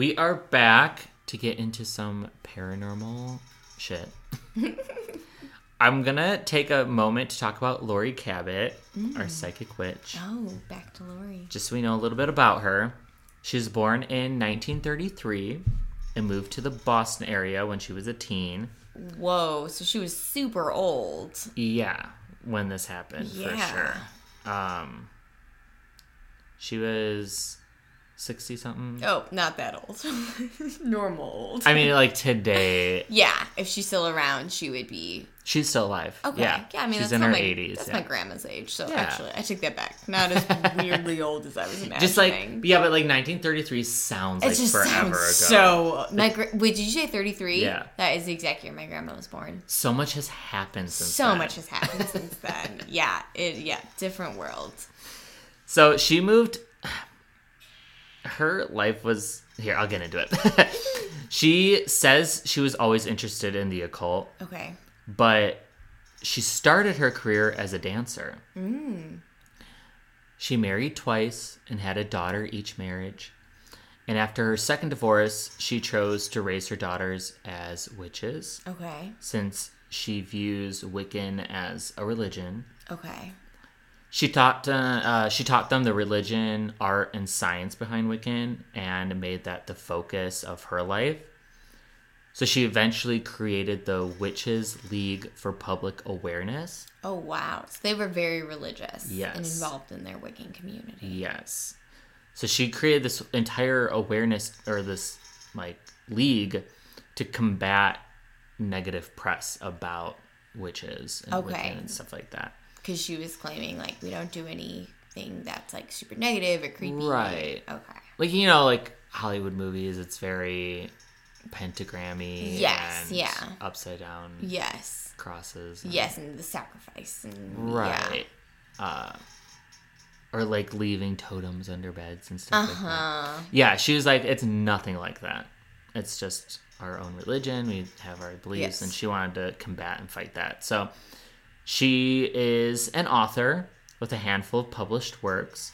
We are back to get into some paranormal shit. [laughs] I'm gonna take a moment to talk about Laurie Cabot, our psychic witch, Oh, back to Laurie. just so we know a little bit about her. She was born in 1933 and moved to the Boston area when she was a teen. Whoa, so she was super old. Yeah, when this happened Yeah. for sure. Um, she was 60 something. Oh, not that old. [laughs] Normal old. I mean, like today, [laughs] yeah, if she's still around, she would be she's still alive. okay. Yeah, yeah I mean, she's that's in her my, 80s. That's yeah. my grandma's age. So Yeah. actually, I take that back. Not as [laughs] weirdly old as I was imagining. Just like yeah, but like 1933 sounds it like just forever sounds ago. so. My gra- wait, did you say thirty three? Yeah. that is the exact year my grandma was born. so much has happened since. So then. much has happened since then. Yeah, it yeah, different world. So she moved. Her life was here. I'll get into it. [laughs] she says she was always interested in the occult, Okay. but she started her career as a dancer. Hmm. She married twice and had a daughter each marriage. And after her second divorce, she chose to raise her daughters as witches, Okay. since she views Wiccan as a religion. Okay. She taught uh, uh, she taught them the religion, art, and science behind Wiccan, and made that the focus of her life. So she eventually created the Witches League for Public Awareness. Oh wow. So they were very religious yes. and involved in their Wiccan community. Yes. So she created this entire awareness or this like league to combat negative press about witches and Okay. Wiccan and stuff like that. Because she was claiming like we don't do anything that's like super negative or creepy. Right. Okay. like you know like hollywood movies it's very pentagrammy Yes, and yeah. upside down Yes. crosses and- Yes, and the sacrifice and right uh or like leaving totems under beds and stuff Uh like that yeah she was like it's nothing like that it's just our own religion we have our beliefs Yes. and she wanted to combat and fight that so she is an author with a handful of published works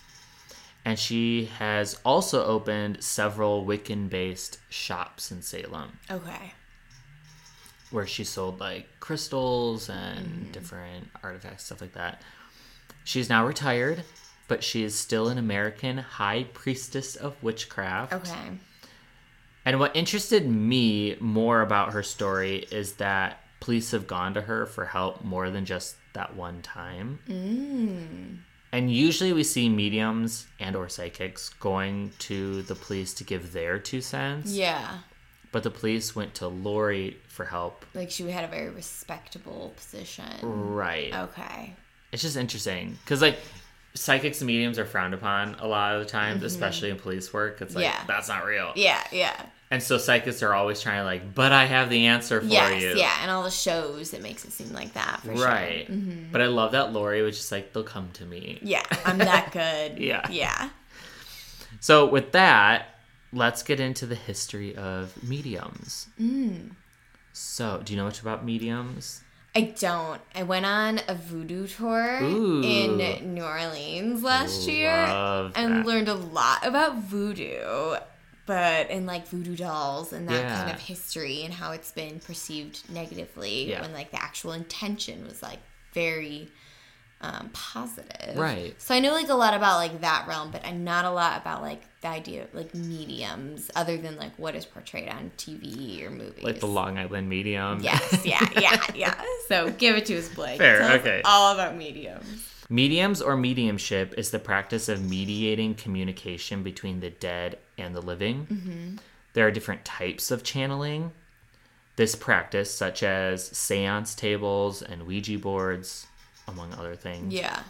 and she has also opened several wiccan based shops in salem Okay. where she sold like crystals and mm-hmm. different artifacts stuff like that she's now retired but she is still an american high priestess of witchcraft Okay. and what interested me more about her story is that police have gone to her for help more than just that one time. Mm. And usually we see mediums and or psychics going to the police to give their two cents. Yeah. But the police went to Laurie for help. Like she had a very respectable position. Right. Okay. It's just interesting because like psychics and mediums are frowned upon a lot of the times, especially in police work. It's like Yeah. that's not real. Yeah, yeah. And so psychics are always trying to like, but I have the answer for yes, you. yeah. And all the shows, it makes it seem like that for right. sure. Mm-hmm. But I love that Laurie was just like, they'll come to me. Yeah, I'm that [laughs] good. Yeah. Yeah. So with that, let's get into the history of mediums. Mm. So, do you know much about mediums? I don't. I went on a voodoo tour Ooh. in New Orleans last year and that. learned a lot about voodoo, but and like voodoo dolls and that kind of history and how it's been perceived negatively Yeah. when like the actual intention was like very um, positive. Right. So I know like a lot about like that realm, but I'm not a lot about like the idea of like mediums other than like what is portrayed on TV or movies. Like the Long Island medium. Yes, yeah, [laughs] yeah, yeah. So give it to us, Blake. Fair, Tell okay. All about mediums. Mediums or mediumship is the practice of mediating communication between the dead and the living. Mm-hmm. There are different types of channeling. This practice, such as seance tables and Ouija boards, among other things, Yeah.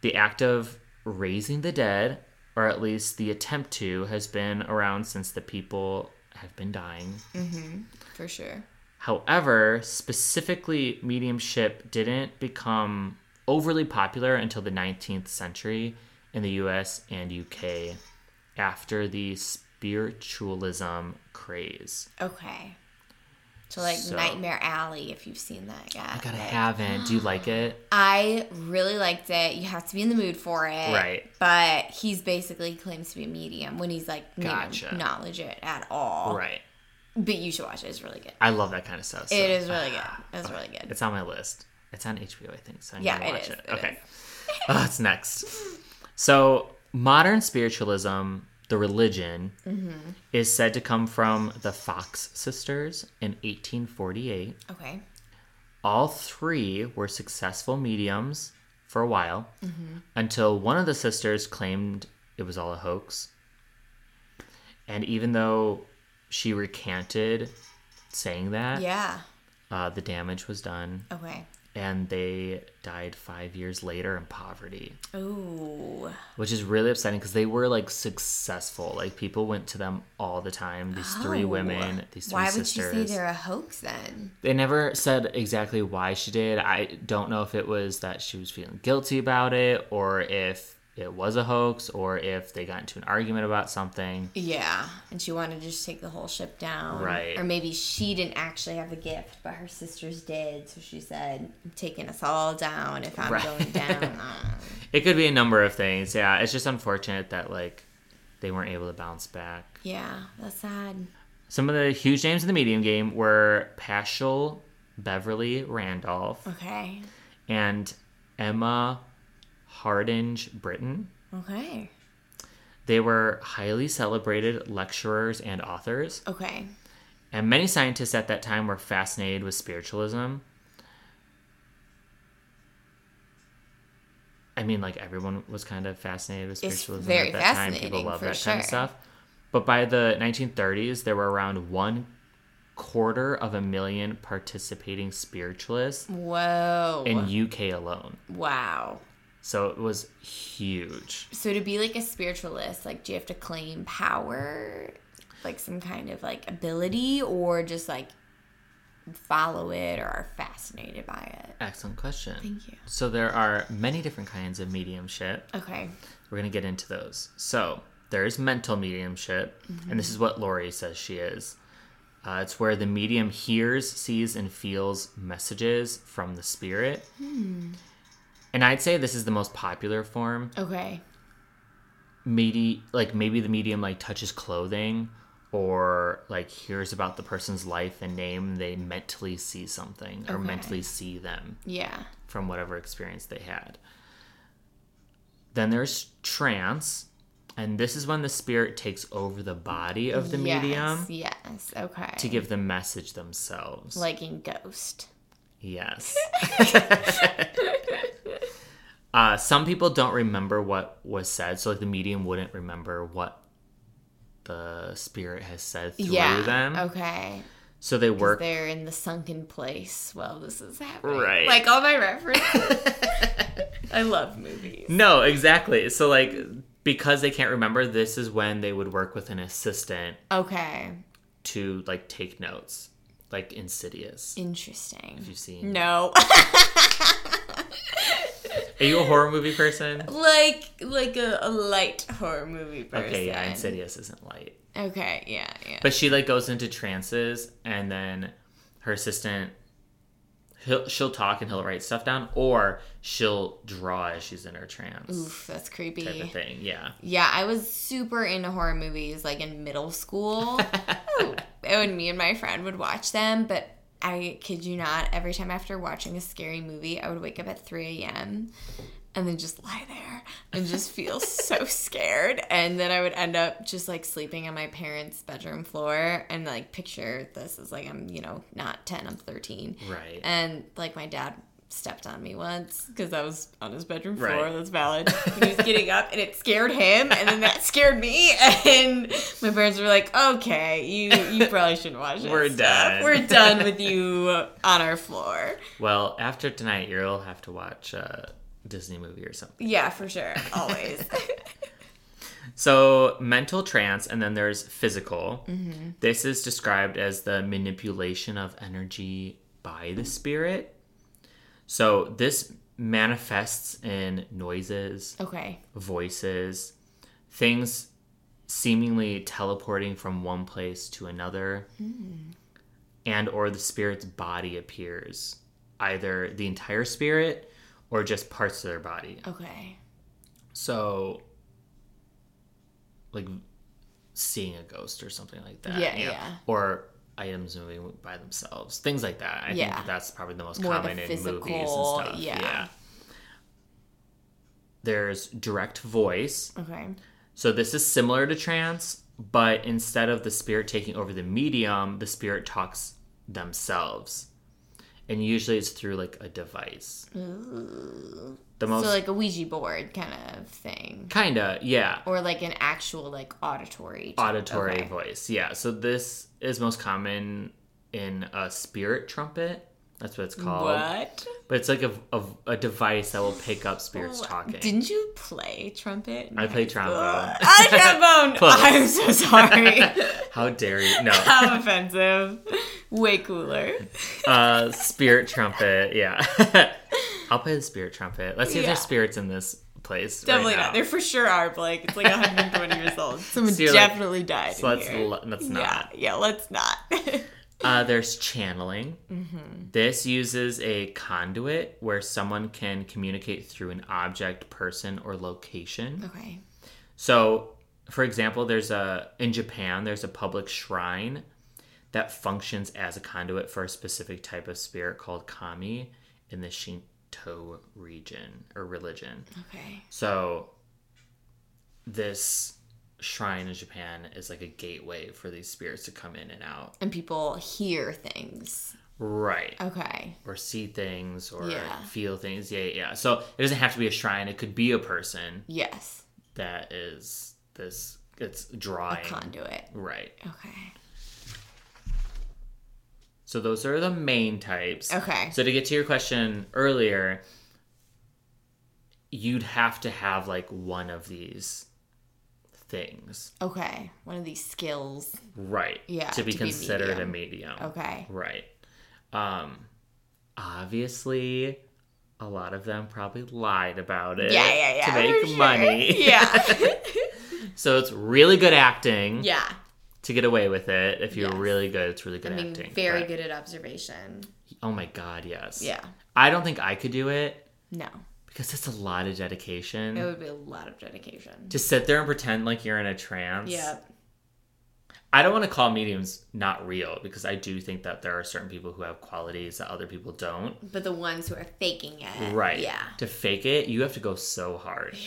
the act of raising the dead, or at least the attempt to, has been around since the people have been dying. Mm-hmm. For sure. However, specifically, mediumship didn't become overly popular until the 19th century in the US and UK after the spiritualism craze. Okay. To like So- Nightmare Alley if you've seen that yet. I gotta Like, haven't. Do you like it? I really liked it. You have to be in the mood for it. Right. But he's basically claims to be a medium when he's like Gotcha. knowledge it at all. Right. But you should watch it. It's really good. I love that kind of stuff. so- It is really good. Ah, it's really good. It's on my list. It's on HBO, I think. So I'm Yeah, gonna it watch is, it. it okay. Oh, [laughs] uh, it's next. So modern spiritualism, the religion, Mm-hmm. is said to come from the Fox sisters in 1848. Okay. All three were successful mediums for a while Mm-hmm. until one of the sisters claimed it was all a hoax. And even though she recanted saying that, Yeah. uh, the damage was done Okay. And they died five years later in poverty, Ooh. which is really upsetting because they were like successful. Like people went to them all the time. These three oh. women, these three Why sisters. would you say they're a hoax then? They never said exactly why she did. I don't know if it was that she was feeling guilty about it or if it was a hoax or if they got into an argument about something. Yeah. And she wanted to just take the whole ship down. Right. Or maybe she didn't actually have the gift, but her sisters did. So she said, I'm taking us all down if I'm Right. going down. [laughs] It could be a number of things. Yeah, it's just unfortunate that like they weren't able to bounce back. yeah. That's sad. Some of the huge names in the medium game were Paschal Beverly Randolph Okay. and Emma Hardinge Britten. Okay. They were highly celebrated lecturers and authors, Okay. and many scientists at that time were fascinated with spiritualism. I mean, like everyone was kind of fascinated with It's spiritualism very at that time. People love that kind of stuff. But by the 1930s, there were around one quarter of a million participating spiritualists Whoa. in UK alone. wow. So it was huge. So to be like a spiritualist, like do you have to claim power, like some kind of like ability, or just like follow it or are fascinated by it? Excellent question. Thank you. So there are many different kinds of mediumship. Okay. We're going to get into those. So there's mental mediumship, and this is what Laurie says she is. Uh, it's where the medium hears, sees, and feels messages from the spirit. And I'd say this is the most popular form. Okay. Maybe like maybe the medium like touches clothing or like hears about the person's life and name. They mentally see something or Okay. mentally see them. Yeah. from whatever experience they had. Then there's trance, and this is when the spirit takes over the body of the yes, medium Yes. Okay. to give the message themselves. like in Ghost. yes. [laughs] [laughs] uh, some people don't remember what was said, so like the medium wouldn't remember what the spirit has said through yeah. them. Okay. So they work They're in the sunken place while this is happening. Right. Like all my references. [laughs] I love movies. No, exactly. So like because they can't remember, this is when they would work with an assistant Okay. to like take notes, like Insidious. Interesting. Have You've seen? No. [laughs] Are you a horror movie person? like like a, a light horror movie person. Okay, yeah, Insidious isn't light, Okay, yeah, yeah. but she like goes into trances, and then her assistant. He'll, she'll talk and he'll write stuff down, or she'll draw as she's in her trance Oof, that's creepy. type of thing. Yeah, Yeah, I was super into horror movies like in middle school. [laughs] Oh, and me and my friend would watch them, but I kid you not, every time after watching a scary movie, I would wake up at 3 a.m. and then just lie there and just feel so [laughs] scared. And then I would end up just like sleeping on my parents' bedroom floor and like picture this is like I'm, you know, not 10, I'm 13. right. And like my dad stepped on me once because I was on his bedroom floor. Right. That's valid. He was getting up, and it scared him, and then that scared me. And my parents were like, "Okay, you you probably shouldn't watch it. We're done." We're done with you on our floor." well, after tonight, you'll have to watch a Disney movie or something. Yeah, for sure, always. [laughs] So, mental trance, and then there's physical. Mm-hmm. This is described as the manipulation of energy by the spirit. So, this manifests in noises, okay. voices, things seemingly teleporting from one place to another. Hmm. and or the spirit's body appears, either the entire spirit or just parts of their body. Okay. So, like seeing a ghost or something like that. Yeah, you know, yeah. Or items moving by themselves, things like that. I Yeah. think that's probably the most More the common in movies physical, and stuff. yeah. There's direct voice. Okay. So this is similar to trance, but instead of the spirit taking over the medium, the spirit talks themselves. And usually it's through like a device. The most So like a Ouija board kind of thing. kinda, yeah. Or like an actual like auditory Auditory okay. voice. Yeah. So this is most common in a spirit trumpet. That's what it's called. What? But it's like a, a, a device that will pick up spirits talking. Didn't you play trumpet? I play trombone. I [laughs] trombone. I'm so sorry. [laughs] How dare you? No. [laughs] How offensive. Way cooler. uh, spirit trumpet. Yeah. I'll play the spirit trumpet. Let's see if there's spirits in this place. Definitely right not. now. There for sure are, Blake. It's like 120 years [laughs] old. Someone So you're like, definitely died. So in let's here. l- let's yeah, not. yeah, let's not. [laughs] Uh, there's channeling. Mm-hmm. This uses a conduit where someone can communicate through an object, person, or location. okay. So, for example, there's a in Japan there's a public shrine that functions as a conduit for a specific type of spirit called kami in the Shinto region or religion. Okay. So, this shrine in Japan is like a gateway for these spirits to come in and out. And people hear things. Right. Okay. Or see things or Yeah. feel things. Yeah, yeah. So it doesn't have to be a shrine. It could be a person Yes. that is this. It's drawing. Conduit. Right. Okay. So those are the main types. Okay. So to get to your question earlier, you'd have to have like one of these things. Okay. One of these skills. Right. Yeah, To be to be considered medium. a medium. Okay. Right. Um obviously a lot of them probably lied about it Yeah, yeah, yeah. to make [laughs] sure. money. Yeah. [laughs] So it's really good acting yeah. To get away with it. If you're Yes. really good, it's really I good mean, acting. very But- good at observation. Oh my god, yes. Yeah. I don't think I could do it No. because it's a lot of dedication. It would be a lot of dedication. to sit there and pretend like you're in a trance. Yeah. I don't want to call mediums not real because I do think that there are certain people who have qualities that other people don't. But the ones who are faking it. Right. Yeah. To fake it, you have to go so hard. Well,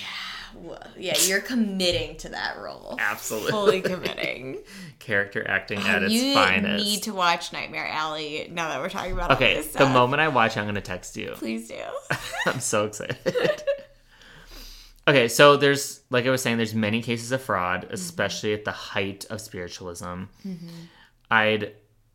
[sighs] yeah, you're committing to that role. Absolutely. Fully [laughs] committing. Character acting at its you finest. need to watch Nightmare Alley now that we're talking about all okay, the moment I watch, I'm going to text you. Please do. [laughs] I'm so excited. okay, so there's, like I was saying, there's many cases of fraud, mm-hmm. especially at the height of spiritualism. Mm-hmm. I'd,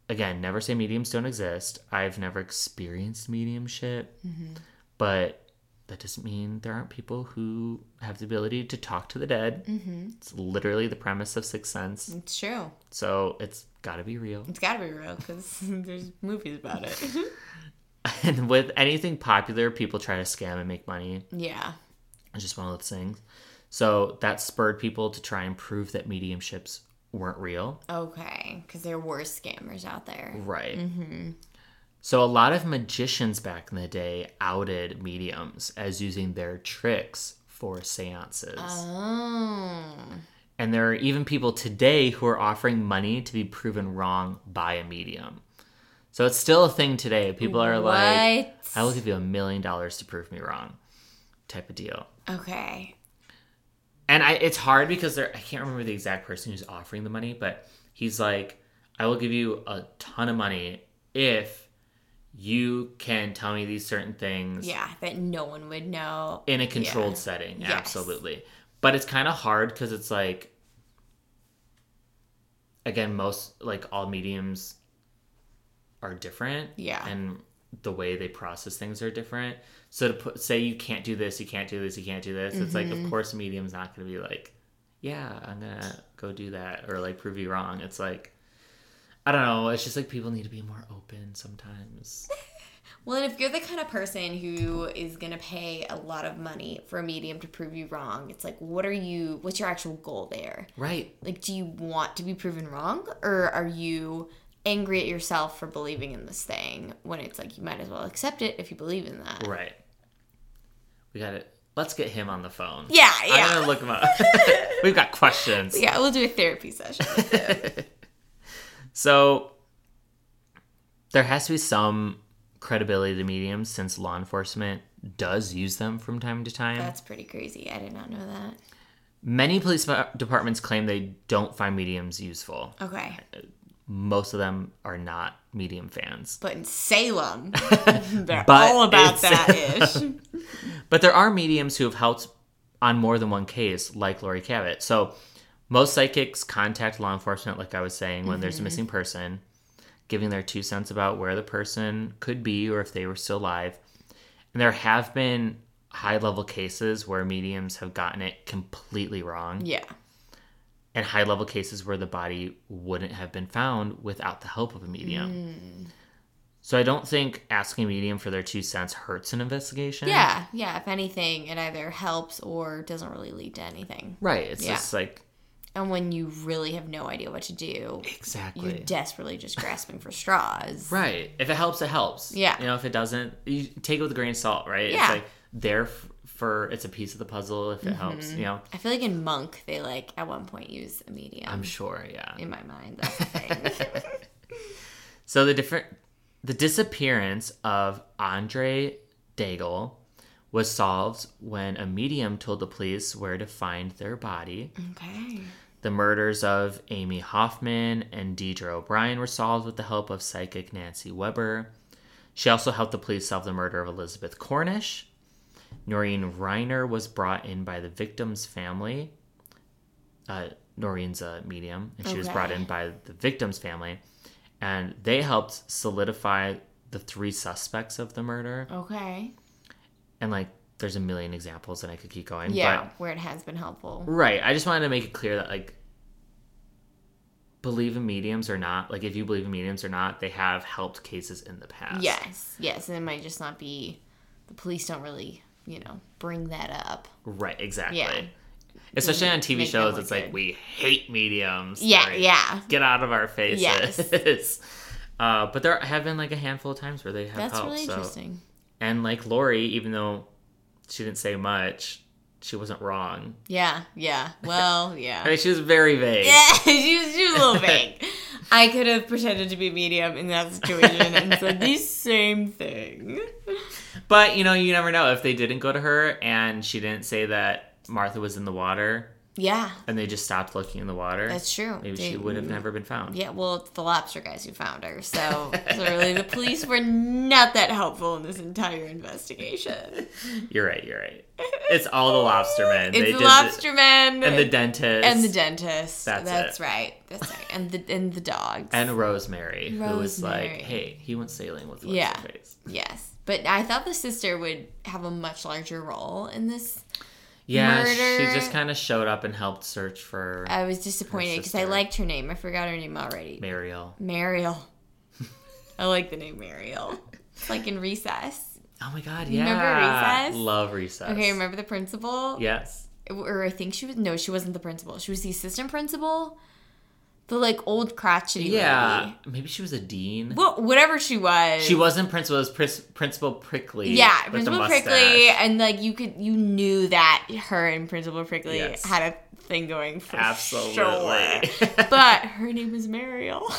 again, never say mediums don't exist. I've never experienced mediumship, mm-hmm. but that doesn't mean there aren't people who have the ability to talk to the dead. Mm-hmm. It's literally the premise of Sixth Sense. It's true. So it's got to be real. It's got to be real because [laughs] there's movies about it. [laughs] And with anything popular, people try to scam and make money. yeah. It's just one of those things. So that spurred people to try and prove that mediumships weren't real. Okay. Because there were scammers out there. Right. Mm-hmm. So a lot of magicians back in the day outed mediums as using their tricks for seances. Oh. and there are even people today who are offering money to be proven wrong by a medium. So it's still a thing today. People are like, I will give you a million dollars to prove me wrong, type of deal. Okay. and I it's hard because there I can't remember the exact person who's offering the money, but he's like, I will give you a ton of money if you can tell me these certain things Yeah, that no one would know. in a controlled Yeah. setting. Yes. Absolutely. But it's kind of hard because it's like again, most like all mediums are different. Yeah. And the way they process things are different. So to put say you can't do this, you can't do this, you can't do this, it's like Mm-hmm. of course a medium's not gonna be like, Yeah, I'm gonna go do that or like prove you wrong. It's like I don't know, it's just like people need to be more open sometimes. [laughs] Well, and if you're the kind of person who is going to pay a lot of money for a medium to prove you wrong, it's like, what are you, what's your actual goal there? right. Like, do you want to be proven wrong or are you angry at yourself for believing in this thing when it's like you might as well accept it if you believe in that. Right. We got it. Let's get him on the phone. Yeah, yeah. I'm gonna look him up. [laughs] We've got questions. [laughs] Yeah, we'll do a therapy session. So there has to be some credibility to mediums since law enforcement does use them from time to time. That's pretty crazy. I did not know that. Many police departments claim they don't find mediums useful. Okay. Most of them are not medium fans. But in Salem, [laughs] they're But all about that [laughs] ish. But there are mediums who have helped on more than one case, like Laurie Cabot. So most psychics contact law enforcement, like I was saying, when there's a missing person, giving their two cents about where the person could be or if they were still alive. And there have been high level cases where mediums have gotten it completely wrong, yeah. and high level cases where the body wouldn't have been found without the help of a medium. Hmm. So I don't think asking a medium for their two cents hurts an investigation. Yeah, yeah. If anything, it either helps or doesn't really lead to anything. Right. It's Yeah. just like And when you really have no idea what to do, exactly. you're desperately just grasping for straws. [laughs] Right. If it helps, it helps. Yeah. You know, if it doesn't, you take it with a grain of salt, right? Yeah. It's like there for it's a piece of the puzzle if it helps. Mm-hmm. You know, I feel like in Monk, they like at one point use a medium. I'm sure. Yeah. in my mind, that's the thing. [laughs] So the different, the disappearance of Andre Daigle was solved when a medium told the police where to find their body. okay. The murders of Amy Hoffman and Deidre O'Brien were solved with the help of psychic Nancy Weber. She also helped the police solve the murder of Elizabeth Cornish. Noreen Renier was brought in by the victim's family. Uh, Noreen's a medium, and she was brought in by the victim's family. And they helped solidify the three suspects of the murder. Okay. And, like, there's a million examples, and I could keep going. Yeah, But where it has been helpful. Right. I just wanted to make it clear that like believe in mediums or not, like if you believe in mediums or not, they have helped cases in the past. Yes, yes, and it might just not be. The police don't really, you know, bring that up. Right, exactly. Yeah. Especially on TV shows, it's like good. we hate mediums. Yeah, Like, yeah. Get out of our faces. Yes. [laughs] uh, but there have been like a handful of times where they have That's helped. really so. interesting. And like Laurie, even though she didn't say much, she wasn't wrong. Yeah, yeah. [laughs] Well, yeah. I mean, she was very vague. Yeah, [laughs] she was, she was a little [laughs] vague. I could have pretended to be medium in that situation and said the same thing. But you know, you never know if they didn't go to her and she didn't say that Martha was in the water Yeah, and they just stopped looking in the water. that's true. Maybe They- she would have never been found. Yeah, well, it's the lobster guys who found her, so clearly the police were not that helpful in this entire investigation. [laughs] You're right. You're right. It's all the lobstermen. It's they the did lobsterman and the dentist and the dentist. That's That's, right. That's right. And the and the dogs. and Rosemary, who was like, "Hey, he went sailing with Yeah. face." yes, but I thought the sister would have a much larger role in this. Yeah, she just kind of showed up and helped search for I was disappointed because I liked her name. I forgot her name already. Mariel. Mariel. [laughs] I like the name Mariel. It's like in Recess. Oh my god, yeah. Remember Recess? Love recess. Okay, remember the principal? Yes. Or I think she was no, she wasn't the principal. She was the assistant principal. The like old crotchety Yeah. lady. Maybe she was a dean. Well, whatever she was. She wasn't principal. It was Pris- Principal Prickly. Yeah, with the Principal mustache. Prickly, and like you could, you knew that her and Principal Prickly Yes. had a thing going for Absolutely. sure. [laughs] but her name is Mariel. [laughs]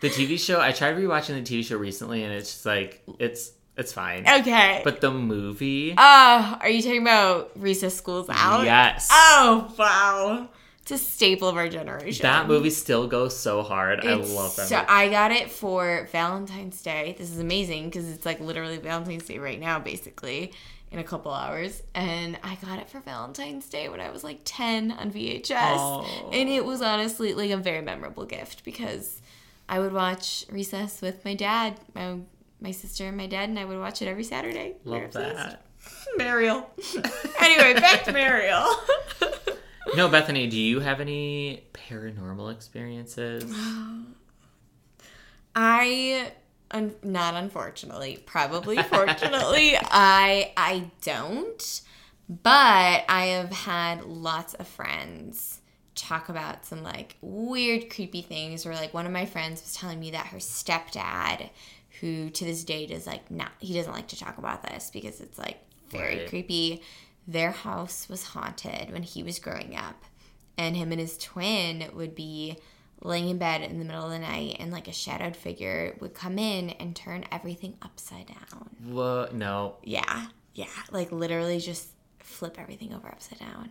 The TV show. I tried rewatching the TV show recently, and it's just like it's it's fine. okay. But the movie, uh, are you talking about Recess Schools Out? yes, Oh wow, a staple of our generation. that movie still goes so hard. I love that. So movie. I got it for Valentine's Day. This is amazing because it's like literally Valentine's Day right now, basically in a couple hours. And I got it for Valentine's Day when I was like ten on VHS, Oh. and it was honestly like a very memorable gift because I would watch Recess with my dad, my my sister and my dad, and I would watch it every Saturday. Love that. Mariel. [laughs] anyway, back to Mariel. [laughs] No, Bethany, do you have any paranormal experiences? [gasps] I un- not unfortunately, probably fortunately, [laughs] I I don't. But I have had lots of friends talk about some like weird, creepy things. Or like one of my friends was telling me that her stepdad, who to this day does like not, he doesn't like to talk about this because it's like very Right. creepy. Their house was haunted when he was growing up, and him and his twin would be laying in bed in the middle of the night, and like a shadowed figure would come in and turn everything upside down. What? No. Yeah, yeah, like literally just flip everything over upside down.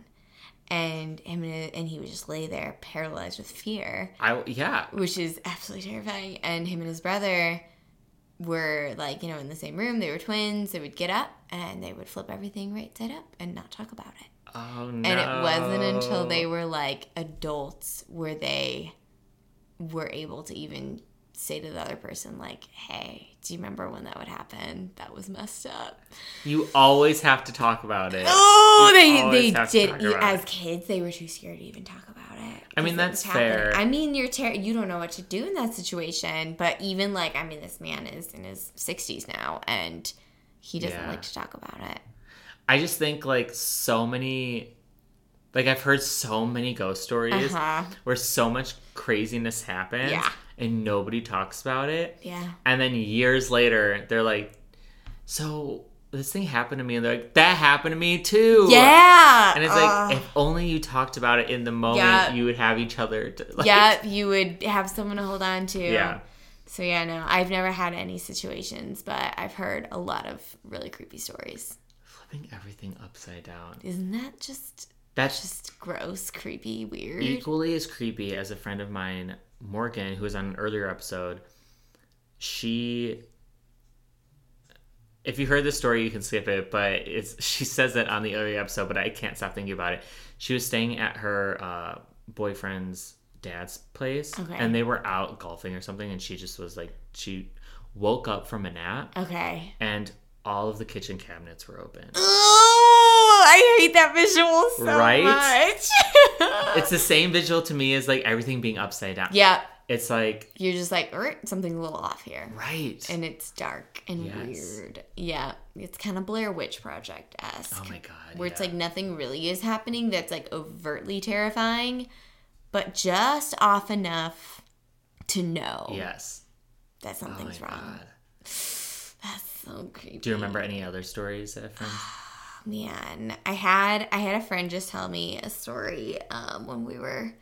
And him and, and he would just lay there paralyzed with fear, I yeah. which is absolutely terrifying. And him and his brother were like, you know, in the same room. They were twins. They would get up and they would flip everything right side up and not talk about it. Oh no. And it wasn't until they were like adults where they were able to even say to the other person, like, hey, do you remember when that would happen? That was messed up. You always have to talk about it. Oh, You they they did. As it. kids, they were too scared to even talk about it. I mean, that's fair. I mean, you're ter- you don't know what to do in that situation. But even like, I mean, this man is in his sixties now, and he doesn't Yeah. like to talk about it. I just think like so many like I've heard so many ghost stories Uh-huh. where so much craziness happens Yeah. and nobody talks about it. Yeah. And then years later they're like, So this thing happened to me and they're like, That happened to me too. Yeah. And it's Ugh. like if only you talked about it in the moment Yeah. you would have each other to like Yep, you would have someone to hold on to. Yeah. So yeah, no, I've never had any situations, but I've heard a lot of really creepy stories. Flipping everything upside down. Isn't that just That's just gross, creepy, weird? equally as creepy as a friend of mine, Morgan, who was on an earlier episode. She, if you heard this story, you can skip it, but it's [laughs] she says that on the earlier episode, but I can't stop thinking about it. She was staying at her uh, boyfriend's dad's place, Okay. and they were out golfing or something, and she just was like, she woke up from a nap, Okay. and all of the kitchen cabinets were open. Oh, I hate that visual so Right? much. [laughs] It's the same visual to me as like everything being upside down. yeah, It's like you're just like, er, something a little off here. right. And it's dark and Yes. weird. Yeah, it's kind of Blair Witch Project esque. oh my god. where it's like nothing really is happening that's like overtly terrifying, but just off enough to know yes. that Oh my something's wrong. god. [sighs] That's so creepy. Do you remember any other stories that friends? [sighs] Man, I had I had a friend just tell me a story um, when we were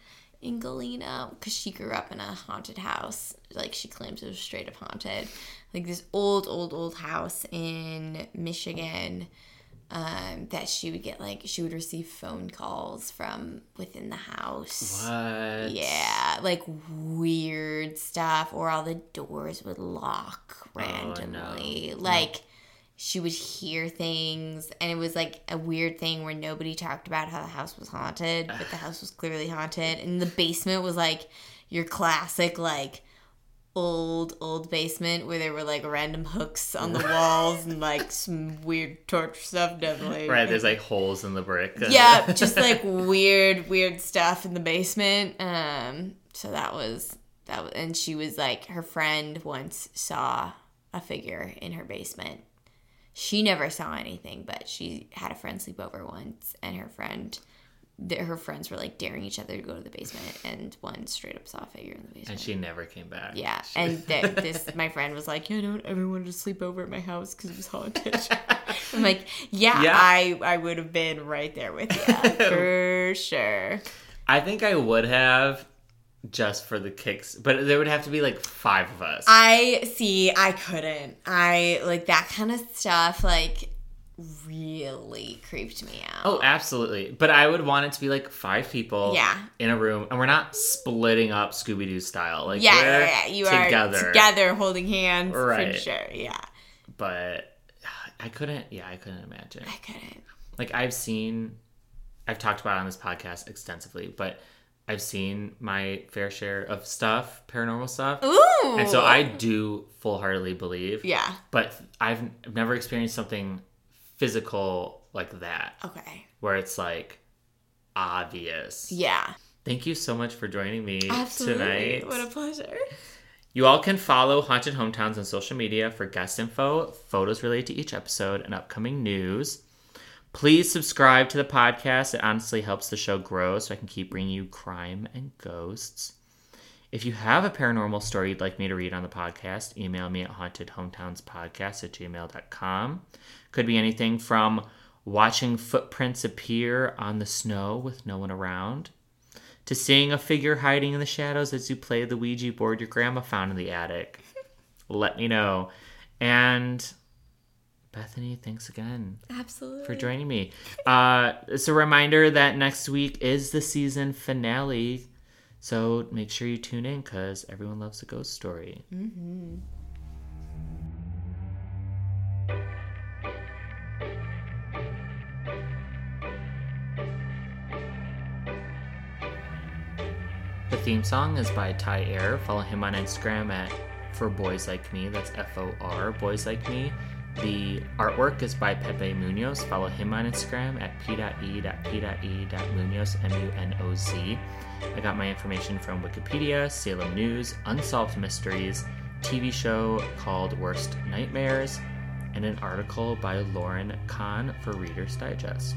in Galena because she grew up in a haunted house. Like she claims it was straight up haunted, like this old, old, old house in Michigan. Um, that she would get like she would receive phone calls from within the house. What? Yeah, like weird stuff, or all the doors would lock Oh, no. randomly. Like she would hear things, and it was like a weird thing where nobody talked about how the house was haunted, but the house was clearly haunted, and the basement was like your classic like old old basement where there were like random hooks on the [laughs] walls and like some weird torture stuff definitely Right, there's like holes in the brick. [laughs] yeah, [laughs] just like weird, weird stuff in the basement. Um, so that was that, was, and she was like, her friend once saw a figure in her basement. She never saw anything, but she had a friend sleep over once, and her friend, th- her friends were like daring each other to go to the basement, and one straight up saw a figure in the basement. and she never came back. yeah, She- and [laughs] th- this my friend was like, "Yeah, I don't ever wanted to sleep over at my house because it was haunted." [laughs] I'm like, yeah, Yeah. I I would have been right there with you [laughs] for sure. I think I would have just for the kicks, but there would have to be like five of us. I see. I couldn't. I like that kind of stuff. Like really creeped me out. Oh, absolutely. But I would want it to be like five people Yeah. in a room, and we're not splitting up Scooby Doo style. Like yeah, we're yeah, yeah. You together. are together, holding hands for Right. sure. Yeah, But I couldn't. Yeah, I couldn't imagine. I couldn't. Like I've seen, I've talked about it on this podcast extensively, but I've seen my fair share of stuff, paranormal stuff, Ooh. and so I do full heartedly believe. Yeah. But I've never experienced something physical like that, Okay. where it's like obvious. Yeah. Thank you so much for joining me Absolutely. tonight. What a pleasure. You all can follow Haunted Hometowns on social media for guest info, photos related to each episode, and upcoming news. Please subscribe to the podcast. It honestly helps the show grow so I can keep bringing you crime and ghosts. If you have a paranormal story you'd like me to read on the podcast, email me at hauntedhometownspodcast at gmail.com. Could be anything from watching footprints appear on the snow with no one around, to seeing a figure hiding in the shadows as you play the Ouija board your grandma found in the attic. Let me know. And Bethany, thanks again Absolutely. for joining me. Uh, it's a reminder that next week is the season finale. So make sure you tune in because everyone loves a ghost story. The theme song is by Ty Air. Follow him on Instagram at For Boys Like Me. That's F O R Boys Like Me. The artwork is by Pepe Munoz. Follow him on Instagram at p.e.p.e.munoz, M U N O Z. I got my information from Wikipedia, Salem News, Unsolved Mysteries, TV show called Worst Nightmares, and an article by Lauren Kahn for Reader's Digest.